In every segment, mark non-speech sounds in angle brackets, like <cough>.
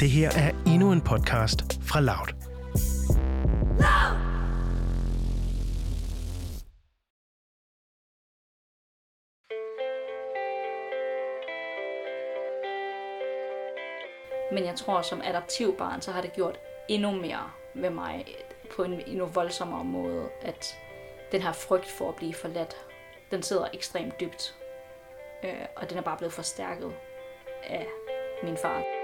Det her er endnu en podcast fra Loud. Men jeg tror, som adoptivbarn, så har det gjort endnu mere med mig på en endnu voldsommere måde, at den her frygt for at blive forladt, den sidder ekstremt dybt. Øh, og den er bare blevet forstærket af min far.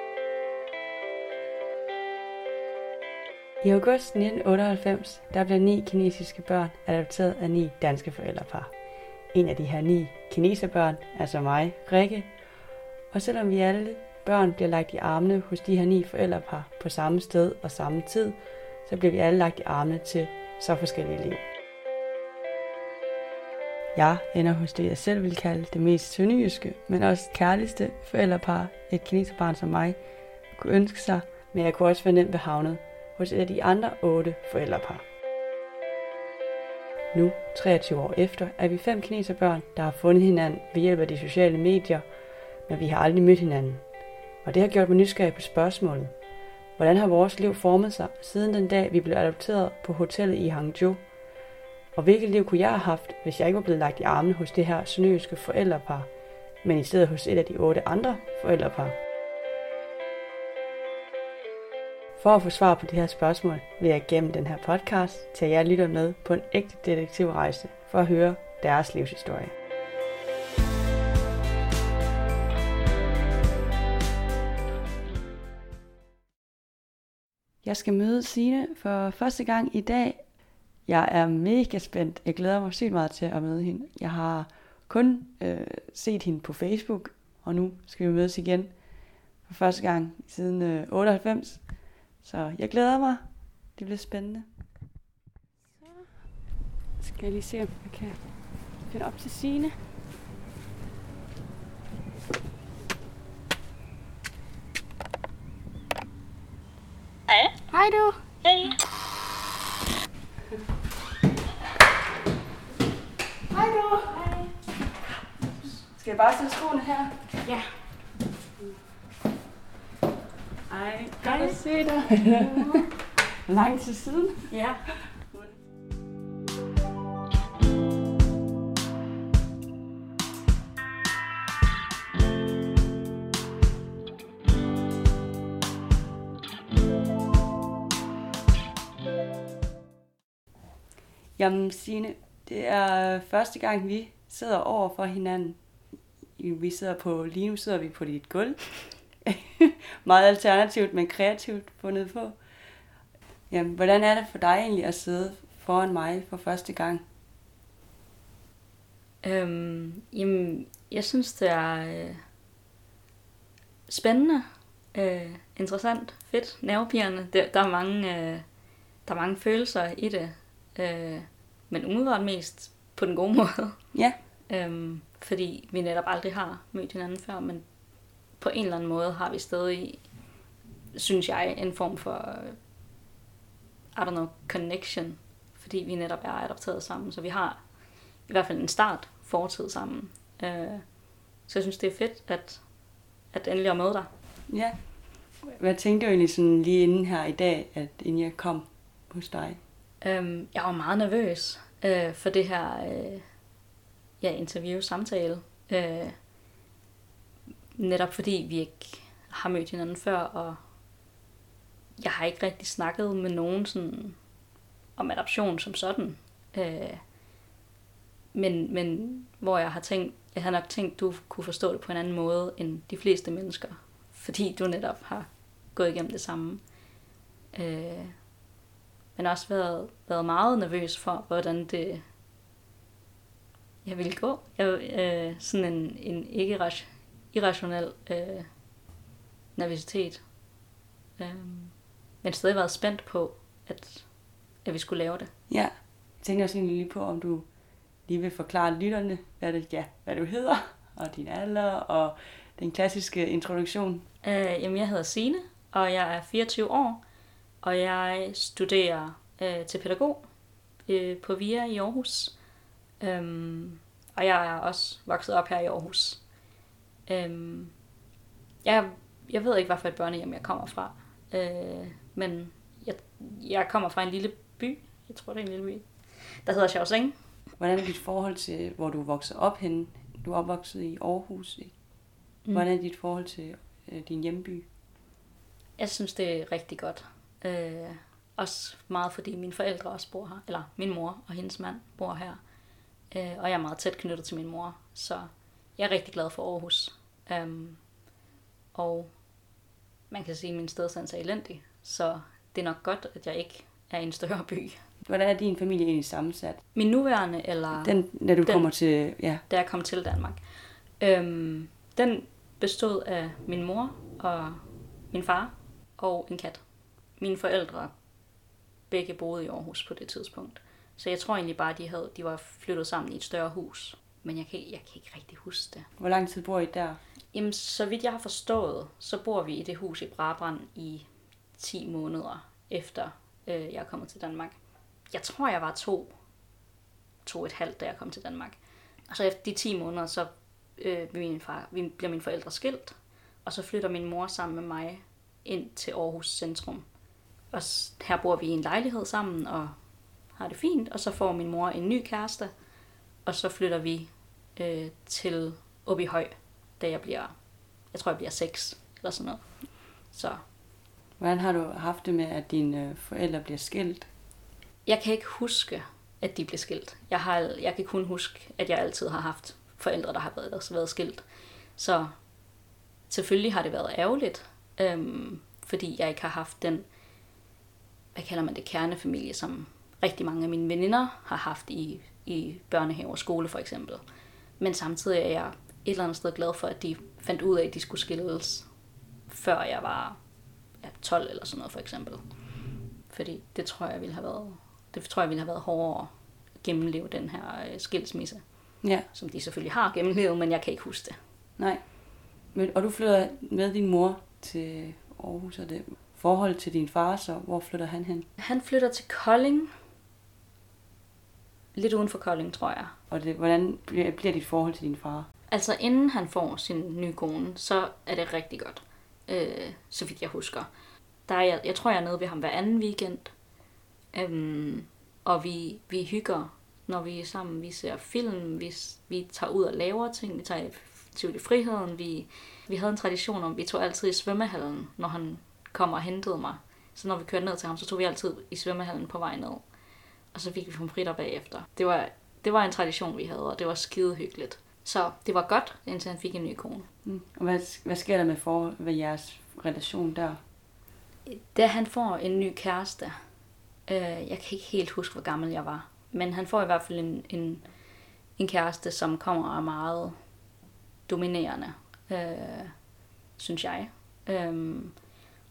I august 1998, der blev ni kinesiske børn adopteret af ni danske forældrepar. En af de her ni kineserbørn, altså mig, Rikke. Og selvom vi alle børn bliver lagt i armene hos de her ni forældrepar på samme sted og samme tid, så bliver vi alle lagt i armene til så forskellige liv. Jeg ender hos det, jeg selv vil kalde det mest sønderjyske, men også kærligste forældrepar, et kineserbarn som mig, kunne ønske sig, men jeg kunne også være nemt havnet hos et af de andre otte forældrepar. Nu, 23 år efter, er vi fem kineserbørn, der har fundet hinanden ved hjælp af de sociale medier, men vi har aldrig mødt hinanden. Og det har gjort mig nysgerrig på spørgsmålet. Hvordan har vores liv formet sig siden den dag, vi blev adopteret på hotellet i Hangzhou? Og hvilket liv kunne jeg have haft, hvis jeg ikke var blevet lagt i armene hos det her sønderjyske forældrepar, men i stedet hos et af de otte andre forældrepar? For at få svar på det her spørgsmål, vil jeg gennem den her podcast tage jer lytter med på en ægte detektivrejse for at høre deres livshistorie. Jeg skal møde Sine for første gang i dag. Jeg er mega spændt. Jeg glæder mig sygt meget til at møde hende. Jeg har kun øh, set hende på Facebook, og nu skal vi mødes igen for første gang siden øh, 98. Så jeg glæder mig. Det bliver spændende. Så skal jeg lige se, om jeg kan finde op til Sine. Hej. Hej du. Hej. Hej du. Hej. Skal jeg bare stille skoene her? Ja. Ej, godt at se dig. <laughs> Lang til siden. Ja. Jamen Signe, det er første gang, vi sidder over for hinanden. Vi sidder på, lige nu sidder vi på dit gulv. <laughs> Meget alternativt, men kreativt fundet på. Jamen, hvordan er det for dig egentlig at sidde foran mig for første gang? Øhm, jamen, jeg synes, det er øh, spændende, øh, interessant, fedt, nervepirrende. Der, der, er mange, øh, der er mange følelser i det, øh, men umiddelbart mest på den gode <laughs> måde. Ja, Øhm, fordi vi netop aldrig har mødt hinanden før, men på en eller anden måde har vi stadig, synes jeg, en form for, I don't know, connection, fordi vi netop er adopteret sammen, så vi har i hvert fald en start fortid sammen. Øh, så jeg synes, det er fedt, at, at endelig at møde dig. ja. Hvad tænkte du egentlig sådan lige inden her i dag, at inden jeg kom hos dig? Øhm, jeg var meget nervøs øh, for det her øh, ja, interview, samtale. Øh, netop fordi vi ikke har mødt hinanden før, og jeg har ikke rigtig snakket med nogen sådan, om adoption som sådan. Øh, men, men hvor jeg har tænkt, jeg har nok tænkt, du kunne forstå det på en anden måde end de fleste mennesker. Fordi du netop har gået igennem det samme. Øh, men også været, været meget nervøs for, hvordan det jeg ville gå. Jeg, øh, sådan en, en ikke irrationel øh, nervøsitet. Øh, men stadig været spændt på, at, at vi skulle lave det. Ja, jeg tænker også lige på, om du lige vil forklare lytterne, hvad, det, ja, hvad du hedder, og din alder, og den klassiske introduktion. Øh, jamen, jeg hedder Sine, og jeg er 24 år, og jeg studerer øh, til pædagog øh, på VIA i Aarhus. Øhm, og jeg er også vokset op her i Aarhus. Øhm, jeg jeg ved ikke, hvad for et børnehjem jeg kommer fra. Øh, men jeg, jeg kommer fra en lille by. Jeg tror, det er en lille by. Der hedder Chausing. Hvordan er dit forhold til, hvor du vokser op henne? Du er opvokset i Aarhus, ikke? Hvordan er dit forhold til øh, din hjemby? Jeg synes, det er rigtig godt. Øh, også meget fordi mine forældre også bor her. Eller min mor og hendes mand bor her. Øh, og jeg er meget tæt knyttet til min mor. Så jeg er rigtig glad for Aarhus. Um, og man kan sige, at min stedsans er elendig. Så det er nok godt, at jeg ikke er i en større by. Hvordan er din familie egentlig sammensat? Min nuværende, eller Den, når du Den. kommer til... Ja, da jeg kom til Danmark. Øhm, den bestod af min mor og min far og en kat. Mine forældre begge boede i Aarhus på det tidspunkt. Så jeg tror egentlig bare, at de, havde, de var flyttet sammen i et større hus. Men jeg kan, jeg kan ikke rigtig huske det. hvor lang tid bor I der? Jamen, så vidt jeg har forstået, så bor vi i det hus i Brabrand i 10 måneder efter øh, jeg er kommet til Danmark. Jeg tror, jeg var to, to og et halvt, da jeg kom til Danmark. Og så efter de 10 måneder, så øh, bliver, min far, vi bliver mine forældre skilt, og så flytter min mor sammen med mig ind til Aarhus Centrum. Og her bor vi i en lejlighed sammen og har det fint, og så får min mor en ny kæreste, og så flytter vi øh, til Åbyhøj, da jeg bliver, jeg tror jeg bliver 6 eller sådan noget. Så Hvordan har du haft det med, at dine øh, forældre bliver skilt? jeg kan ikke huske, at de blev skilt. Jeg, har, jeg kan kun huske, at jeg altid har haft forældre, der har været, været skilt. Så selvfølgelig har det været ærgerligt, øhm, fordi jeg ikke har haft den, hvad kalder man det, kernefamilie, som rigtig mange af mine veninder har haft i, i børnehave og skole for eksempel. Men samtidig er jeg et eller andet sted glad for, at de fandt ud af, at de skulle skilles, før jeg var ja, 12 eller sådan noget for eksempel. Fordi det tror jeg ville have været, det tror jeg ville have været hårdere at gennemleve den her øh, skilsmisse, Ja, som de selvfølgelig har gennemlevet, men jeg kan ikke huske det. nej. Men, og du flytter med din mor til Aarhus, og det forhold til din far, så hvor flytter han hen? Han flytter til Kolding. Lidt uden for Kolding, tror jeg. Og det, hvordan bliver, bliver dit forhold til din far? Altså inden han får sin nye kone, så er det rigtig godt. Øh, så vidt jeg husker. Der er, jeg, jeg tror, jeg er nede ved ham hver anden weekend. Øhm, og vi, vi hygger, når vi er sammen. Vi ser film, vi, vi tager ud og laver ting. Vi tager til i friheden. Vi, vi havde en tradition om, vi tog altid i svømmehallen, når han kom og hentede mig. Så når vi kørte ned til ham, så tog vi altid i svømmehallen på vej ned. Og så fik vi pomfritter bagefter. Det var, det var en tradition, vi havde, og det var skide hyggeligt. Så det var godt, indtil han fik en ny kone. Mm. Og hvad, hvad sker der med, for, med jeres relation der? Da han får en ny kæreste, øh, jeg kan ikke helt huske, hvor gammel jeg var, men han får i hvert fald en, en, en kæreste, som kommer og er meget dominerende, øh, synes jeg. Øh,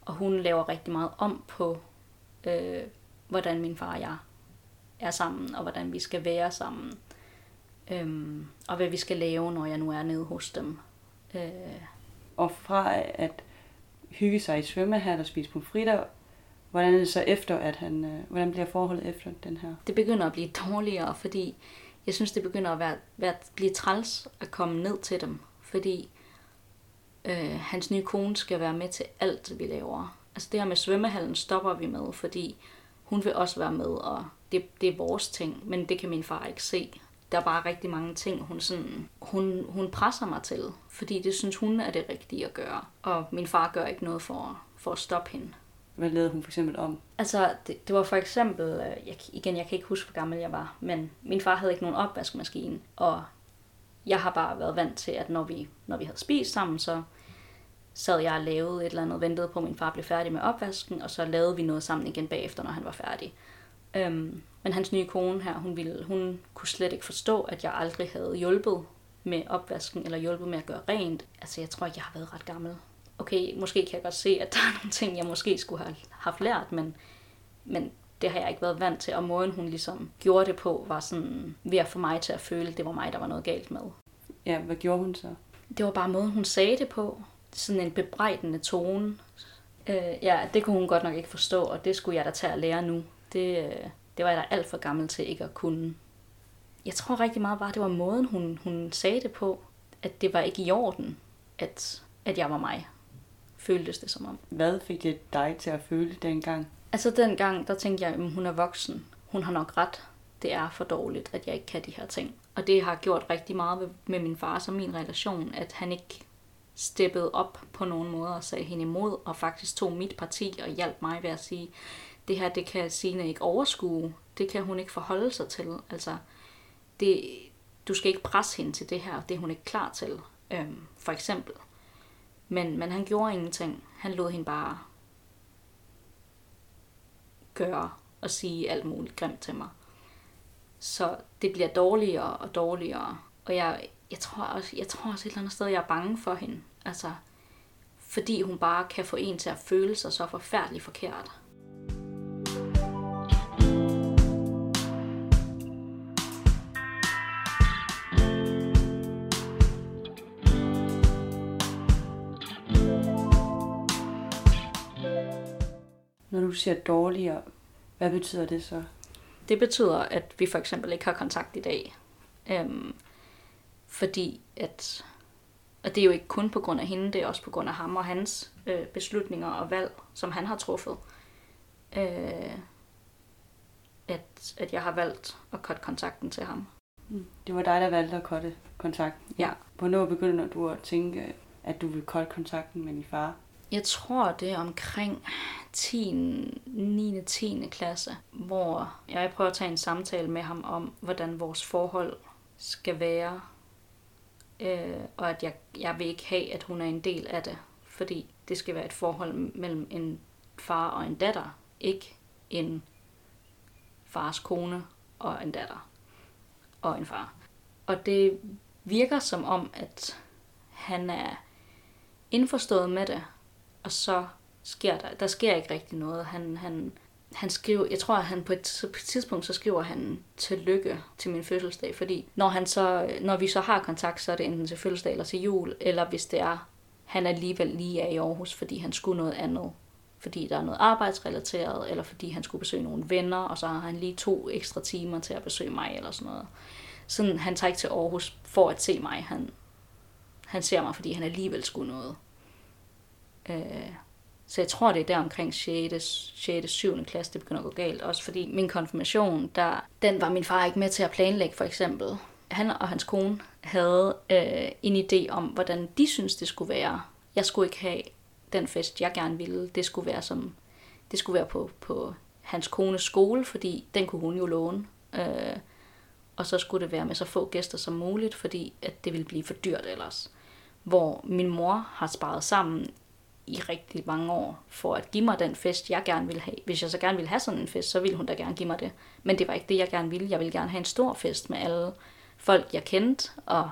og hun laver rigtig meget om på, øh, hvordan min far og jeg er sammen, og hvordan vi skal være sammen. Øhm, og hvad vi skal lave, når jeg nu er nede hos dem. Øh, Og fra at hygge sig i svømmehal og spise pomfritter, hvordan er det så efter, at han, øh, hvordan bliver forholdet efter den her? det begynder at blive dårligere, fordi jeg synes, det begynder at være, være, blive træls at komme ned til dem, fordi øh, hans nye kone skal være med til alt, vi laver. Altså det her med svømmehallen stopper vi med, fordi hun vil også være med, og det, det er vores ting, men det kan min far ikke se. Der er bare rigtig mange ting, hun, sådan, hun, hun presser mig til, fordi det synes hun er det rigtige at gøre. Og min far gør ikke noget for, for at stoppe hende. Hvad lavede hun for eksempel om? Altså, det, det var for eksempel, øh, jeg, igen, jeg kan ikke huske, hvor gammel jeg var, men min far havde ikke nogen opvaskemaskine, og jeg har bare været vant til, at når vi, når vi havde spist sammen, så sad jeg og lavede et eller andet, ventede på, at min far blev færdig med opvasken, og så lavede vi noget sammen igen bagefter, når han var færdig. Øhm, men hans nye kone her, hun, ville, hun kunne slet ikke forstå, at jeg aldrig havde hjulpet med opvasken, eller hjulpet med at gøre rent. Altså, jeg tror jeg har været ret gammel. Okay, måske kan jeg godt se, at <laughs> der er nogle ting, jeg måske skulle have haft lært, men, men det har jeg ikke været vant til. Og måden, hun ligesom gjorde det på, var sådan ved at få mig til at føle, at det var mig, der var noget galt med. Ja, hvad gjorde hun så? Det var bare måden, hun sagde det på. Sådan en bebrejdende tone. Øh, ja, det kunne hun godt nok ikke forstå, og det skulle jeg da tage at lære nu. Det, øh, det var jeg da alt for gammel til ikke at kunne. Jeg tror rigtig meget bare, det var måden, hun, hun sagde det på, at det var ikke i orden, at, at jeg var mig. føltes det som om. Hvad fik det dig til at føle dengang? Altså dengang, der tænkte jeg, at hun er voksen. Hun har nok ret. Det er for dårligt, at jeg ikke kan de her ting. Og det har gjort rigtig meget med min far som min relation, at han ikke steppede op på nogen måde og sagde hende imod, og faktisk tog mit parti og hjalp mig ved at sige, det her, det kan Sina ikke overskue, det kan hun ikke forholde sig til. Altså, det, du skal ikke presse hende til det her, det er hun ikke klar til, øhm, for eksempel. Men, men han gjorde ingenting. Han lod hende bare gøre og sige alt muligt grimt til mig. Så det bliver dårligere og dårligere. Og jeg, jeg, tror også, jeg tror også et eller andet sted, jeg er bange for hende. Altså, fordi hun bare kan få en til at føle sig så forfærdeligt forkert. Du siger dårligere, hvad betyder det så? Det betyder, at vi for eksempel ikke har kontakt i dag. Øhm, fordi at, og det er jo ikke kun på grund af hende, det er også på grund af ham og hans øh, beslutninger og valg, som han har truffet. Øh, at, at jeg har valgt at cutte kontakten til ham. Mm. Det var dig, der valgte at cutte kontakten. Ja. Hvornår begynder du at tænke, at du vil cutte kontakten med din far? Jeg tror, det er omkring 10. 9. 10. klasse, hvor jeg prøver at tage en samtale med ham om, hvordan vores forhold skal være. Øh, og at jeg, jeg vil ikke have, at hun er en del af det. Fordi det skal være et forhold mellem en far og en datter. Ikke en fars kone og en datter. Og en far. Og det virker som om, at han er indforstået med det, og så sker der, der sker ikke rigtig noget. Han, han, han skriver, jeg tror, at han på et, tidspunkt, så skriver han tillykke til min fødselsdag, fordi når, han så, når vi så har kontakt, så er det enten til fødselsdag eller til jul, eller hvis det er, han alligevel lige er i Aarhus, fordi han skulle noget andet. Fordi der er noget arbejdsrelateret, eller fordi han skulle besøge nogle venner, og så har han lige to ekstra timer til at besøge mig, eller sådan noget. Sådan, han tager ikke til Aarhus for at se mig. Han, han ser mig, fordi han alligevel skulle noget. Øh, så jeg tror, det er der omkring 6. 6. 7. klasse, det begynder at gå galt. Også fordi min konfirmation, der, den var min far ikke med til at planlægge, for eksempel. Han og hans kone havde øh, en idé om, hvordan de synes det skulle være. Jeg skulle ikke have den fest, jeg gerne ville. Det skulle være, som, det skulle være på, på hans kones skole, fordi den kunne hun jo låne. Øh, og så skulle det være med så få gæster som muligt, fordi at det ville blive for dyrt ellers. Hvor min mor har sparet sammen i rigtig mange år for at give mig den fest, jeg gerne ville have. Hvis jeg så gerne ville have sådan en fest, så ville hun da gerne give mig det. Men det var ikke det, jeg gerne ville. Jeg ville gerne have en stor fest med alle folk, jeg kendte, og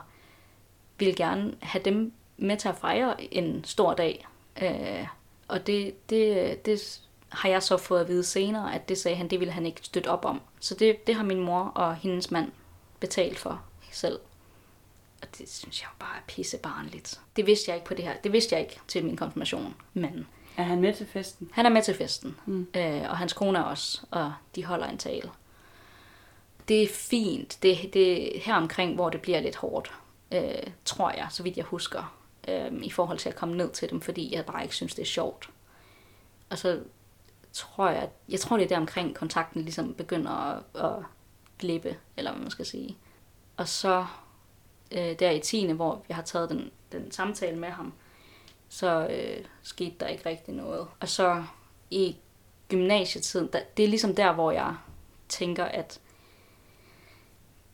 ville gerne have dem med til at fejre en stor dag. Øh, og det, det, det har jeg så fået at vide senere, at det sagde han, det ville han ikke støtte op om. Så det, det har min mor og hendes mand betalt for selv. Og det synes jeg jo bare er pissebarnligt. Det vidste jeg ikke på det her. Det vidste jeg ikke til min konfirmation. Men Er han med til festen? han er med til festen. Mm. Øh, og hans kone er også. Og de holder en tale. Det er fint. Det, det er her omkring, hvor det bliver lidt hårdt. Øh, tror jeg, så vidt jeg husker. Øh, I forhold til at komme ned til dem, fordi jeg bare ikke synes, det er sjovt. Og så tror jeg, jeg tror det er der omkring kontakten ligesom begynder at, at glippe, eller hvad man skal sige. Og så øh, der i 10. hvor jeg har taget den, den samtale med ham, så øh, skete der ikke rigtig noget. Og så i gymnasietiden, der, det er ligesom der, hvor jeg tænker, at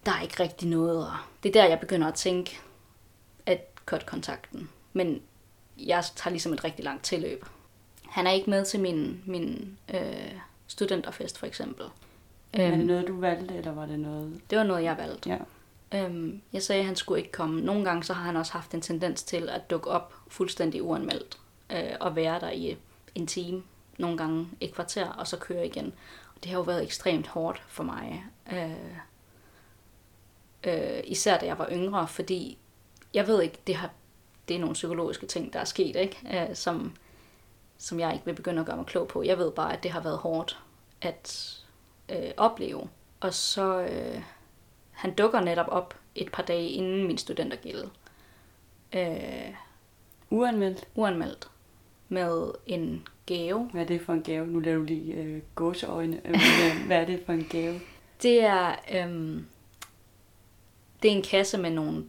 der er ikke rigtig noget. Og det er der, jeg begynder at tænke, at cut kontakten. Men jeg tager ligesom et rigtig langt tilløb. Han er ikke med til min, min øh, studenterfest, for eksempel. Var det Øhm, noget, du valgte, eller var det noget... det var noget, jeg valgte. Ja. Øhm, jeg sagde, at han skulle ikke komme. Nogle gange så har han også haft en tendens til at dukke op fuldstændig uanmeldt øh, og være der i en time, nogle gange et kvarter, og så køre igen. Og det har jo været ekstremt hårdt for mig. Øh, øh, især da jeg var yngre, fordi jeg ved ikke, det, har, det er nogle psykologiske ting, der er sket, ikke? Øh, som, som jeg ikke vil begynde at gøre mig klog på. Jeg ved bare, at det har været hårdt at øh, opleve. Og så... Øh, han dukker netop op et par dage inden min studentergilde. Øh, Uanmeldt? uanmeldt. med en gave. Hvad er det for en gave? Nu laver du lige øh, gåseøjne. Øh, hvad- Hvad er det for en gave? Det er, øhm, det er en kasse med nogle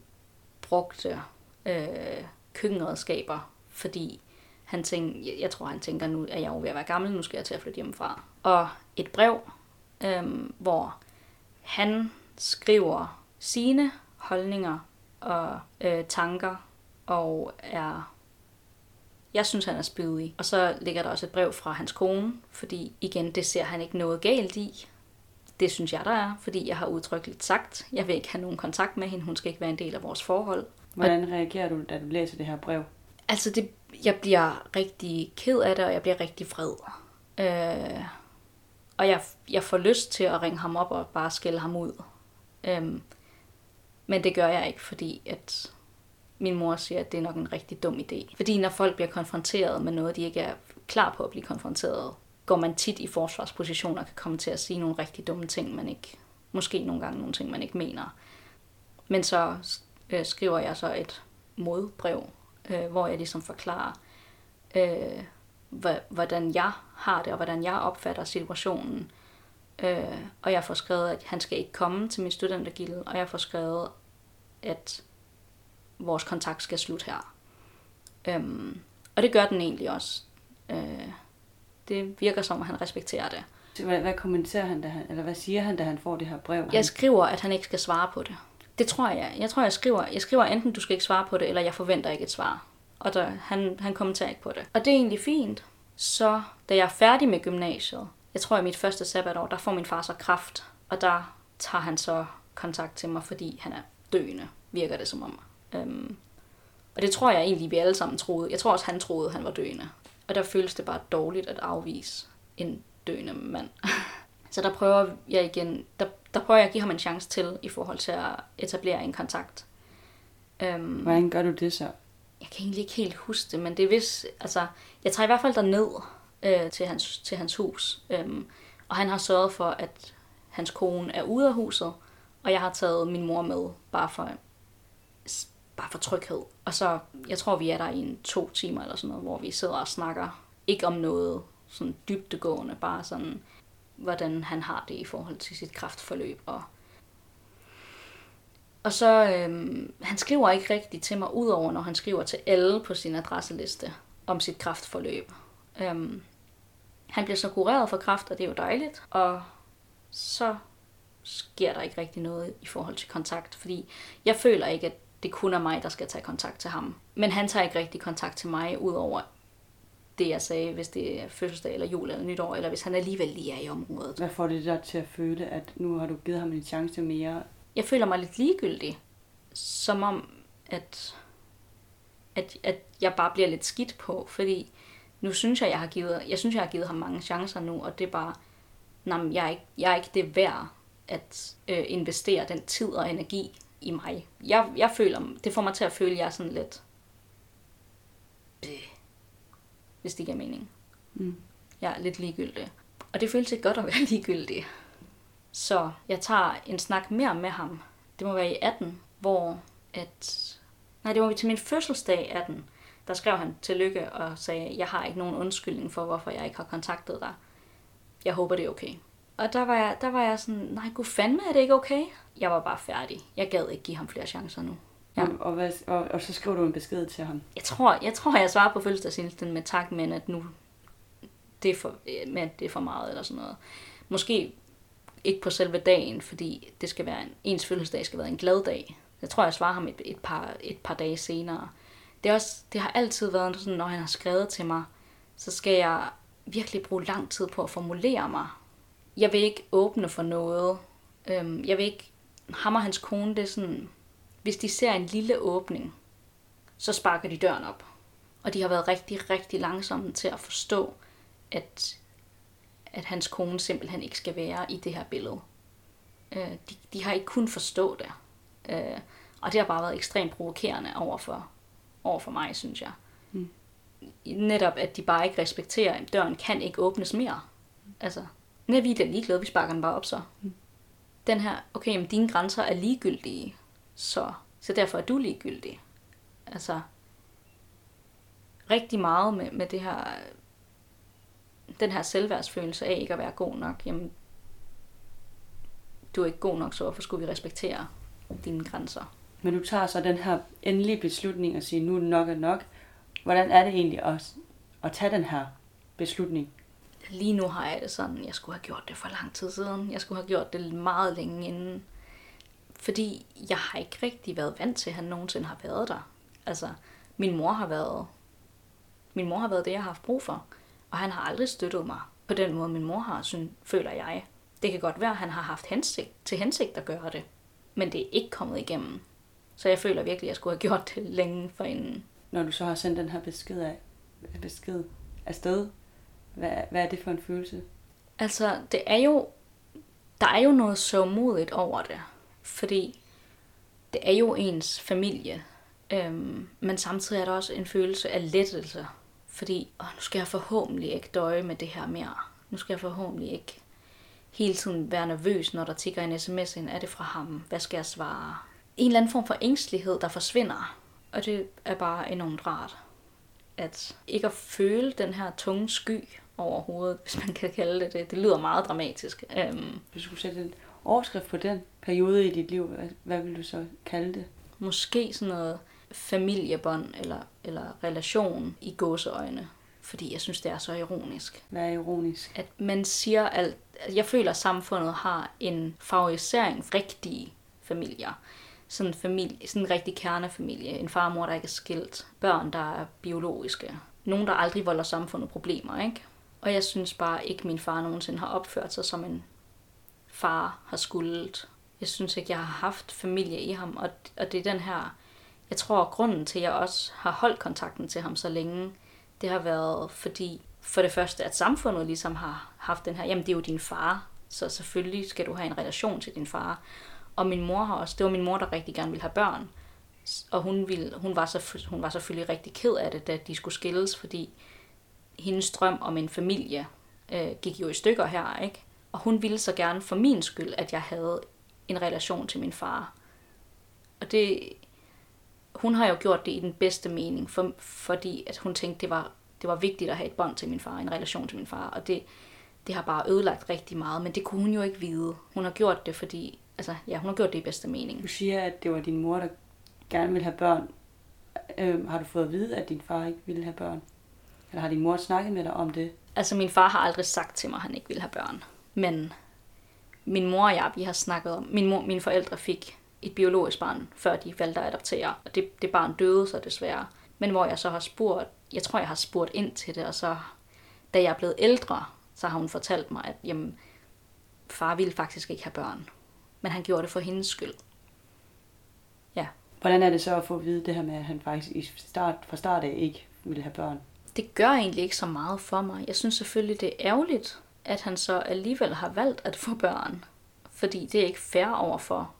brugte øh, køkkenredskaber, fordi han tænker, jeg, tror, han tænker, nu er jeg jo ved at være gammel, nu skal jeg til at flytte hjemmefra. Og et brev, øhm, hvor han skriver sine holdninger og øh, tanker, og er jeg synes, han er spydig. Og så ligger der også et brev fra hans kone, fordi igen, det ser han ikke noget galt i. Det synes jeg, der er, fordi jeg har udtrykkeligt sagt, jeg vil ikke have nogen kontakt med hende, hun skal ikke være en del af vores forhold. Hvordan reagerer du, da du læser det her brev? Altså, det, jeg bliver rigtig ked af det, og jeg bliver rigtig vred. Øh, og jeg, jeg får lyst til at ringe ham op og bare skælde ham ud. Øhm, men det gør jeg ikke, fordi at min mor siger, at det er nok en rigtig dum idé. Fordi når folk bliver konfronteret med noget, de ikke er klar på at blive konfronteret, går man tit i forsvarspositioner og kan komme til at sige nogle rigtig dumme ting, man ikke, måske nogle gange nogle ting, man ikke mener. Men så øh, skriver jeg så et modbrev, øh, hvor jeg ligesom forklarer, øh, hvordan jeg har det, og hvordan jeg opfatter situationen. Øh, og jeg får skrevet, at han skal ikke komme til min studentergilde, og jeg får skrevet, at vores kontakt skal slutte her. Øhm, og det gør den egentlig også. Øh, det virker som, at han respekterer det. Hvad, hvad kommenterer han, da han, eller hvad siger han, da han får det her brev? Jeg skriver, at han ikke skal svare på det. Det tror jeg. Jeg tror, jeg skriver, jeg skriver enten, du skal ikke svare på det, eller jeg forventer ikke et svar. Og der, han, han kommenterer ikke på det. Og det er egentlig fint. Så da jeg er færdig med gymnasiet, jeg tror i mit første sabbatår, der får min far så kraft. Og der tager han så kontakt til mig, fordi han er døende, virker det som om. Øhm, og det tror jeg egentlig, vi alle sammen troede. Jeg tror også, han troede, han var døende. Og der føles det bare dårligt at afvise en døende mand. <laughs> Så der prøver jeg igen, der, der prøver jeg at give ham en chance til, i forhold til at etablere en kontakt. Øhm, Hvordan gør du det så? jeg kan egentlig ikke helt huske det, men det er vist, altså, jeg tager i hvert fald derned øh, til, hans, til hans hus, øhm, og han har sørget for, at hans kone er ude af huset, og jeg har taget min mor med, bare for, bare for tryghed. Og så, jeg tror, vi er der i en to timer eller sådan noget, hvor vi sidder og snakker, ikke om noget sådan dybtegående, bare sådan, hvordan han har det i forhold til sit kraftforløb, og og så, øhm, han skriver ikke rigtigt til mig, udover når han skriver til alle på sin adresseliste om sit kraftforløb. Øhm, han bliver så kureret for kræft, og det er jo dejligt. Og så sker der ikke rigtig noget i forhold til kontakt, fordi jeg føler ikke, at det kun er mig, der skal tage kontakt til ham. Men han tager ikke rigtig kontakt til mig, udover det, jeg sagde, hvis det er fødselsdag eller jul eller nytår, eller hvis han alligevel lige er i området. Hvad får det dig til at føle, at nu har du givet ham en chance mere? jeg føler mig lidt ligegyldig. Som om, at, at, at jeg bare bliver lidt skidt på, fordi nu synes jeg, jeg har givet, jeg synes, jeg har givet ham mange chancer nu, og det er bare, nej, jeg er ikke, jeg er ikke det værd at øh, investere den tid og energi i mig. Jeg, jeg føler, det får mig til at føle, at jeg er sådan lidt, Bæh. hvis det giver mening. Mm. Jeg er lidt ligegyldig. Og det føles ikke godt at være <laughs> ligegyldig. Så jeg tager en snak mere med ham. Det må være i 18, hvor at... Nej, det var til min fødselsdag 18. Der skrev han tillykke og sagde, jeg har ikke nogen undskyldning for, hvorfor jeg ikke har kontaktet dig. Jeg håber, det er okay. Og der var jeg, der var jeg sådan, nej, gud fandme, er det ikke okay? Jeg var bare færdig. Jeg gad ikke give ham flere chancer nu. Ja. Ja. Og, hvad, og, og så skriver du en besked til ham. Jeg tror, jeg, tror, jeg svarer på fødselsdagshilsen med tak, men at nu det er for, men det er for meget eller sådan noget. Måske ikke på selve dagen, fordi det skal være en, ens fødselsdag skal være en glad dag. Jeg tror, jeg svarer ham et, et, par, et par dage senere. Det, er også, det har altid været sådan, når han har skrevet til mig, så skal jeg virkelig bruge lang tid på at formulere mig. Jeg vil ikke åbne for noget. Øhm, jeg vil ikke... Ham og hans kone, det er sådan... Hvis de ser en lille åbning, så sparker de døren op. Og de har været rigtig, rigtig langsomme til at forstå, at at hans kone simpelthen ikke skal være i det her billede. Øh, de, de har ikke kun forstå det. Øh, og det har bare været ekstremt provokerende overfor over for mig, synes jeg. Mm. Netop, at de bare ikke respekterer, at døren kan ikke åbnes mere. Altså, nej, vi er da ligeglade, vi sparker den bare op så. Mm. Den her, okay, men dine grænser er ligegyldige, så, så derfor er du ligegyldig. Altså, rigtig meget med, med det her, den her selvværdsfølelse af ikke at være god nok. Jamen, du er ikke god nok, så hvorfor skulle vi respektere dine grænser? Men du tager så den her endelige beslutning og siger, nu er nok er nok. Hvordan er det egentlig at, at tage den her beslutning? Lige nu har jeg det sådan, jeg skulle have gjort det for lang tid siden. Jeg skulle have gjort det meget længe inden. Fordi jeg har ikke rigtig været vant til, at han nogensinde har været der. Altså, min mor har været, min mor har været det, jeg har haft brug for. Og han har aldrig støttet mig på den måde, min mor har, synes, føler jeg. Det kan godt være, at han har haft hensigt, til hensigt at gøre det. Men det er ikke kommet igennem. Så jeg føler virkelig, at jeg skulle have gjort det længe for inden. Når du så har sendt den her besked, af, besked afsted, hvad, hvad er det for en følelse? Altså, det er jo, der er jo noget så modigt over det. Fordi det er jo ens familie. Øhm, men samtidig er der også en følelse af lettelse. Fordi, åh, nu skal jeg forhåbentlig ikke døje med det her mere. Nu skal jeg forhåbentlig ikke hele tiden være nervøs, når der tigger en sms ind. Er det fra ham? Hvad skal jeg svare? En eller anden form for ængstelighed, der forsvinder. Og det er bare enormt rart. At ikke at føle den her tunge sky over hovedet, hvis man kan kalde det det. Det lyder meget dramatisk. Øhm, Hvis du skulle sætte en overskrift på den periode i dit liv, hvad, hvad vil du så kalde det? måske sådan noget familiebånd eller, eller relation i gåseøjne. Fordi jeg synes, det er så ironisk. Hvad er ironisk? At man siger alt... Jeg føler, at samfundet har en favorisering af rigtige familier. Sådan en, familie, sådan en rigtig kernefamilie. En far og mor, der ikke er skilt. Børn, der er biologiske. Nogen, der aldrig volder samfundet problemer, ikke? Og jeg synes bare ikke, min far nogensinde har opført sig som en far har skuldet. Jeg synes ikke, jeg har haft familie i ham, og, og det er den her... Jeg tror, at grunden til, at jeg også har holdt kontakten til ham så længe, det har været fordi, for det første, at samfundet ligesom har haft den her, jamen det er jo din far, så selvfølgelig skal du have en relation til din far. Og min mor har også, det var min mor, der rigtig gerne ville have børn. Og hun, ville, hun, var så, hun var selvfølgelig rigtig ked af det, da de skulle skilles, fordi hendes drøm om en familie øh, gik jo i stykker her, ikke? Og hun ville så gerne for min skyld, at jeg havde en relation til min far. Og det, hun har jo gjort det i den bedste mening, for, fordi at hun tænkte, det var, det var vigtigt at have et bånd til min far, en relation til min far. Og det, det har bare ødelagt rigtig meget, men det kunne hun jo ikke vide. Hun har gjort det, fordi, altså, ja, hun har gjort det i bedste mening. Du siger, at det var din mor, der gerne ville have børn. Øhm, har du fået at vide, at din far ikke ville have børn? Eller har din mor snakket med dig om det? Altså, min far har aldrig sagt til mig, at han ikke ville have børn. Men min mor og jeg, vi har snakket om, min mor, mine forældre fik et biologisk barn, før de valgte at adoptere. Og det, det barn døde så desværre. Men hvor jeg så har spurgt, jeg tror, jeg har spurgt ind til det, og så, da jeg er blevet ældre, så har hun fortalt mig, at jamen, far ville faktisk ikke have børn. Men han gjorde det for hendes skyld. Ja. Hvordan er det så at få at vide det her med, at han faktisk i start, fra start af ikke ville have børn? Det gør egentlig ikke så meget for mig. Jeg synes selvfølgelig, det er ærgerligt, at han så alligevel har valgt at få børn. Fordi det er ikke fair over for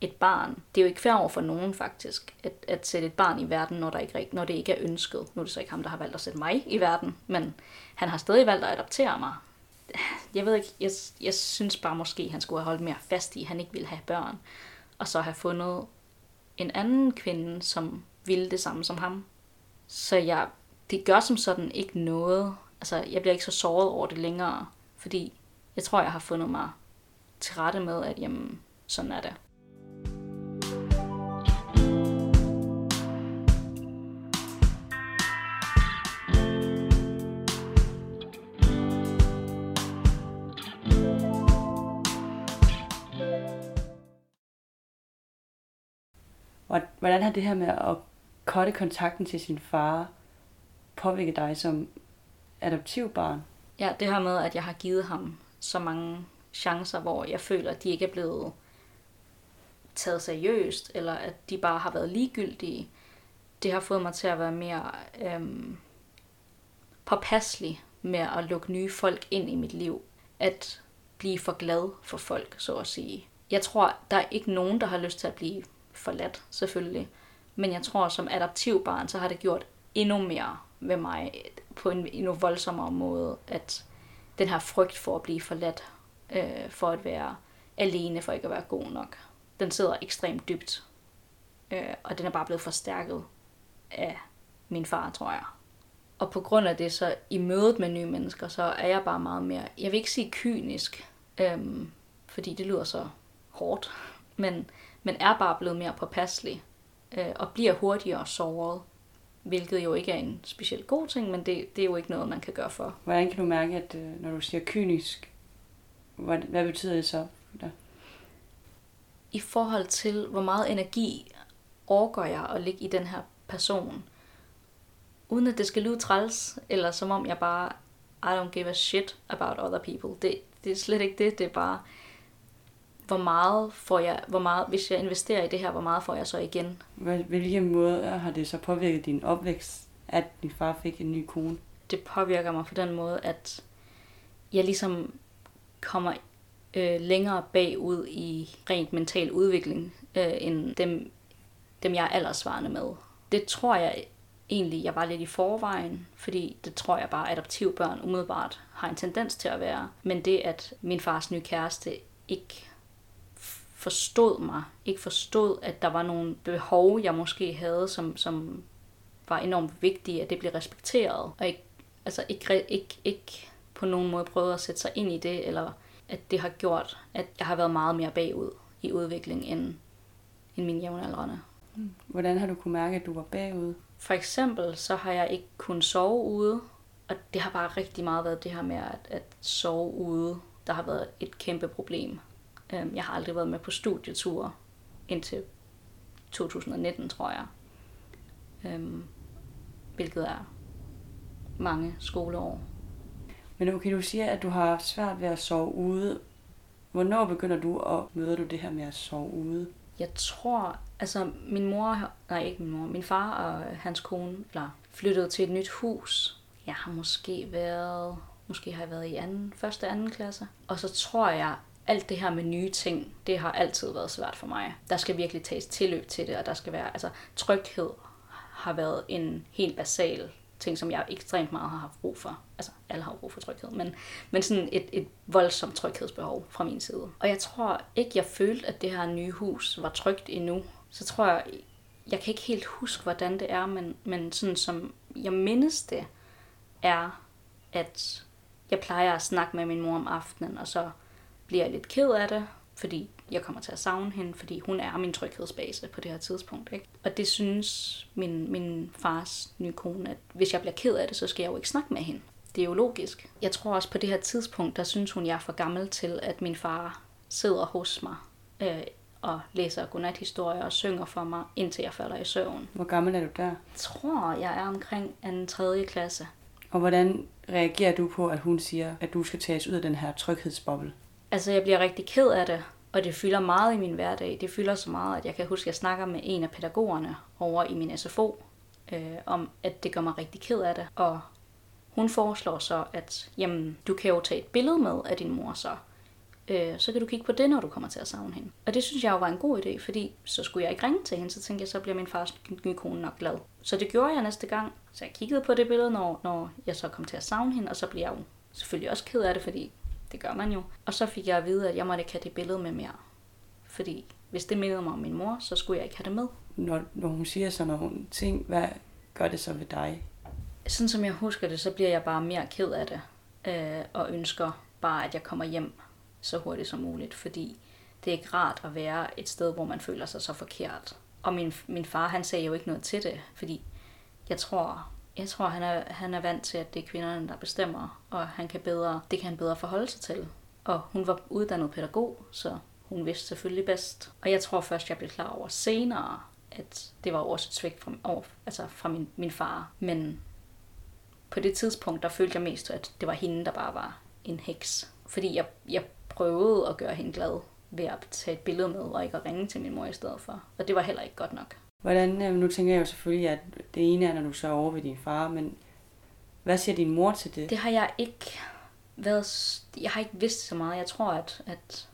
et barn. Det er jo ikke fair over for nogen faktisk, at, at sætte et barn i verden, når, der ikke, når det ikke er ønsket. Nu er det så ikke ham, der har valgt at sætte mig i verden, men han har stadig valgt at adoptere mig. Jeg ved ikke, jeg, jeg synes bare måske, han skulle have holdt mere fast i, at han ikke ville have børn. Og så have fundet en anden kvinde, som ville det samme som ham. Så jeg, det gør som sådan ikke noget. Altså, jeg bliver ikke så såret over det længere, fordi jeg tror, jeg har fundet mig til rette med, at jamen, sådan er det. Hvordan har det her med at kotte kontakten til sin far påvirket dig som adoptivbarn? Ja, det her med, at jeg har givet ham så mange chancer, hvor jeg føler, at de ikke er blevet taget seriøst, eller at de bare har været ligegyldige, det har fået mig til at være mere øhm, påpasselig med at lukke nye folk ind i mit liv. At blive for glad for folk, så at sige. Jeg tror, der er ikke nogen, der har lyst til at blive forladt, selvfølgelig. Men jeg tror, som adoptivbarn, så har det gjort endnu mere ved mig på en endnu voldsommere måde, at den her frygt for at blive forladt, øh, for at være alene, for ikke at være god nok, den sidder ekstremt dybt. Øh, og den er bare blevet forstærket af min far, tror jeg. Og på grund af det, så i mødet med nye mennesker, så er jeg bare meget mere, jeg vil ikke sige kynisk, øhm, fordi det lyder så hårdt, <laughs> men, men er bare blevet mere påpasselig øh, og bliver hurtigere såret, hvilket jo ikke er en specielt god ting, men det, det er jo ikke noget, man kan gøre for. Hvordan kan du mærke, at øh, når du siger kynisk, hvad, hvad betyder det så? Der? I forhold til, hvor meget energi overgår jeg at ligge i den her person, uden at det skal lyde træls, eller som om jeg bare, I don't give a shit about other people. Det, det er slet ikke det, det er bare, hvor meget får jeg, hvor meget, hvis jeg investerer i det her, hvor meget får jeg så igen? Hvilke måder har det så påvirket din opvækst, at din far fik en ny kone? Det påvirker mig på den måde, at jeg ligesom kommer øh, længere bagud i rent mental udvikling, øh, end dem, dem, jeg er aldersvarende med. Det tror jeg egentlig, jeg var lidt i forvejen, fordi det tror jeg bare, at adoptivbørn umiddelbart har en tendens til at være. Men det, at min fars nye kæreste ikke forstod mig, ikke forstod, at der var nogle behov, jeg måske havde, som, som var enormt vigtige, at det blev respekteret, og ikke, altså ikke, ikke, ikke på nogen måde prøvede at sætte sig ind i det, eller at det har gjort, at jeg har været meget mere bagud i udvikling end, end mine jævnaldrende. Hvordan har du kunne mærke, at du var bagud? For eksempel, så har jeg ikke kunnet sove ude, og det har bare rigtig meget været det her med at, at sove ude, der har været et kæmpe problem. Øhm, jeg har aldrig været med på studieture indtil 2019, tror jeg. Øhm, hvilket er mange skoleår. Men okay, du siger, at du har svært ved at sove ude. Hvornår begynder du at møde du det her med at sove ude? Jeg tror, altså min mor, nej ikke min mor, min far og hans kone var flyttet til et nyt hus. Jeg har måske været, måske har jeg været i anden, første anden klasse. Og så tror jeg, alt det her med nye ting, det har altid været svært for mig. Der skal virkelig tages tilløb til det, og der skal være, altså tryghed har været en helt basal ting, som jeg ekstremt meget har haft brug for. Altså, alle har brug for tryghed, men, men sådan et, et voldsomt tryghedsbehov fra min side. Og jeg tror ikke, jeg følte, at det her nye hus var trygt endnu. Så tror jeg, jeg kan ikke helt huske, hvordan det er, men, men sådan som jeg mindes det, er, at jeg plejer at snakke med min mor om aftenen, og så bliver jeg lidt ked af det, fordi jeg kommer til at savne hende, fordi hun er min tryghedsbase på det her tidspunkt. Ikke? Og det synes min, min fars nye kone, at hvis jeg bliver ked af det, så skal jeg jo ikke snakke med hende. Det er jo logisk. Jeg tror også på det her tidspunkt, der synes hun, jeg er for gammel til, at min far sidder hos mig øh, og læser godnathistorier og synger for mig, indtil jeg falder i søvn. Hvor gammel er du der? Jeg tror, jeg er omkring en tredje klasse. Og hvordan reagerer du på, at hun siger, at du skal tages ud af den her tryghedsboble? Altså, jeg bliver rigtig ked af det, og det fylder meget i min hverdag. Det fylder så meget, at jeg kan huske, at jeg snakker med en af pædagogerne over i min SFO, øh, om at det gør mig rigtig ked af det. Og hun foreslår så, at jamen, du kan jo tage et billede med af din mor så. Øh, så kan du kigge på det, når du kommer til at savne hende. Og det synes jeg jo var en god idé, fordi så skulle jeg ikke ringe til hende, så tænkte jeg, så bliver min fars nye kone nok glad. Så det gjorde jeg næste gang. Så jeg kiggede på det billede, når, når jeg så kom til at savne hende, og så blev jeg jo selvfølgelig også ked af det, fordi det gør man jo. Og så fik jeg at vide, at jeg måtte ikke have det billede med mere. Fordi hvis det mindede mig om min mor, så skulle jeg ikke have det med. Når, når hun siger sådan nogle ting, hvad gør det så ved dig? Sådan som jeg husker det, så bliver jeg bare mere ked af det. Øh, og ønsker bare, at jeg kommer hjem så hurtigt som muligt. Fordi det er ikke rart at være et sted, hvor man føler sig så forkert. Og min, min far, han sagde jo ikke noget til det, fordi jeg tror, jeg tror, han er, han er vant til, at det er kvinderne, der bestemmer, og han kan bedre, det kan han bedre forholde sig til. Og hun var uddannet pædagog, så hun vidste selvfølgelig bedst. Og jeg tror først, jeg blev klar over senere, at det var også et svigt fra, over, altså fra min, min far. Men på det tidspunkt, der følte jeg mest, at det var hende, der bare var en heks. Fordi jeg, jeg prøvede at gøre hende glad ved at tage et billede med, og ikke at ringe til min mor i stedet for. Og det var heller ikke godt nok. Hvordan, øh, nu tænker jeg jo selvfølgelig, at det ene er, når du så er over ved din far, men hvad siger din mor til det? Det har jeg ikke været, jeg har ikke vidst så meget. Jeg tror, at, at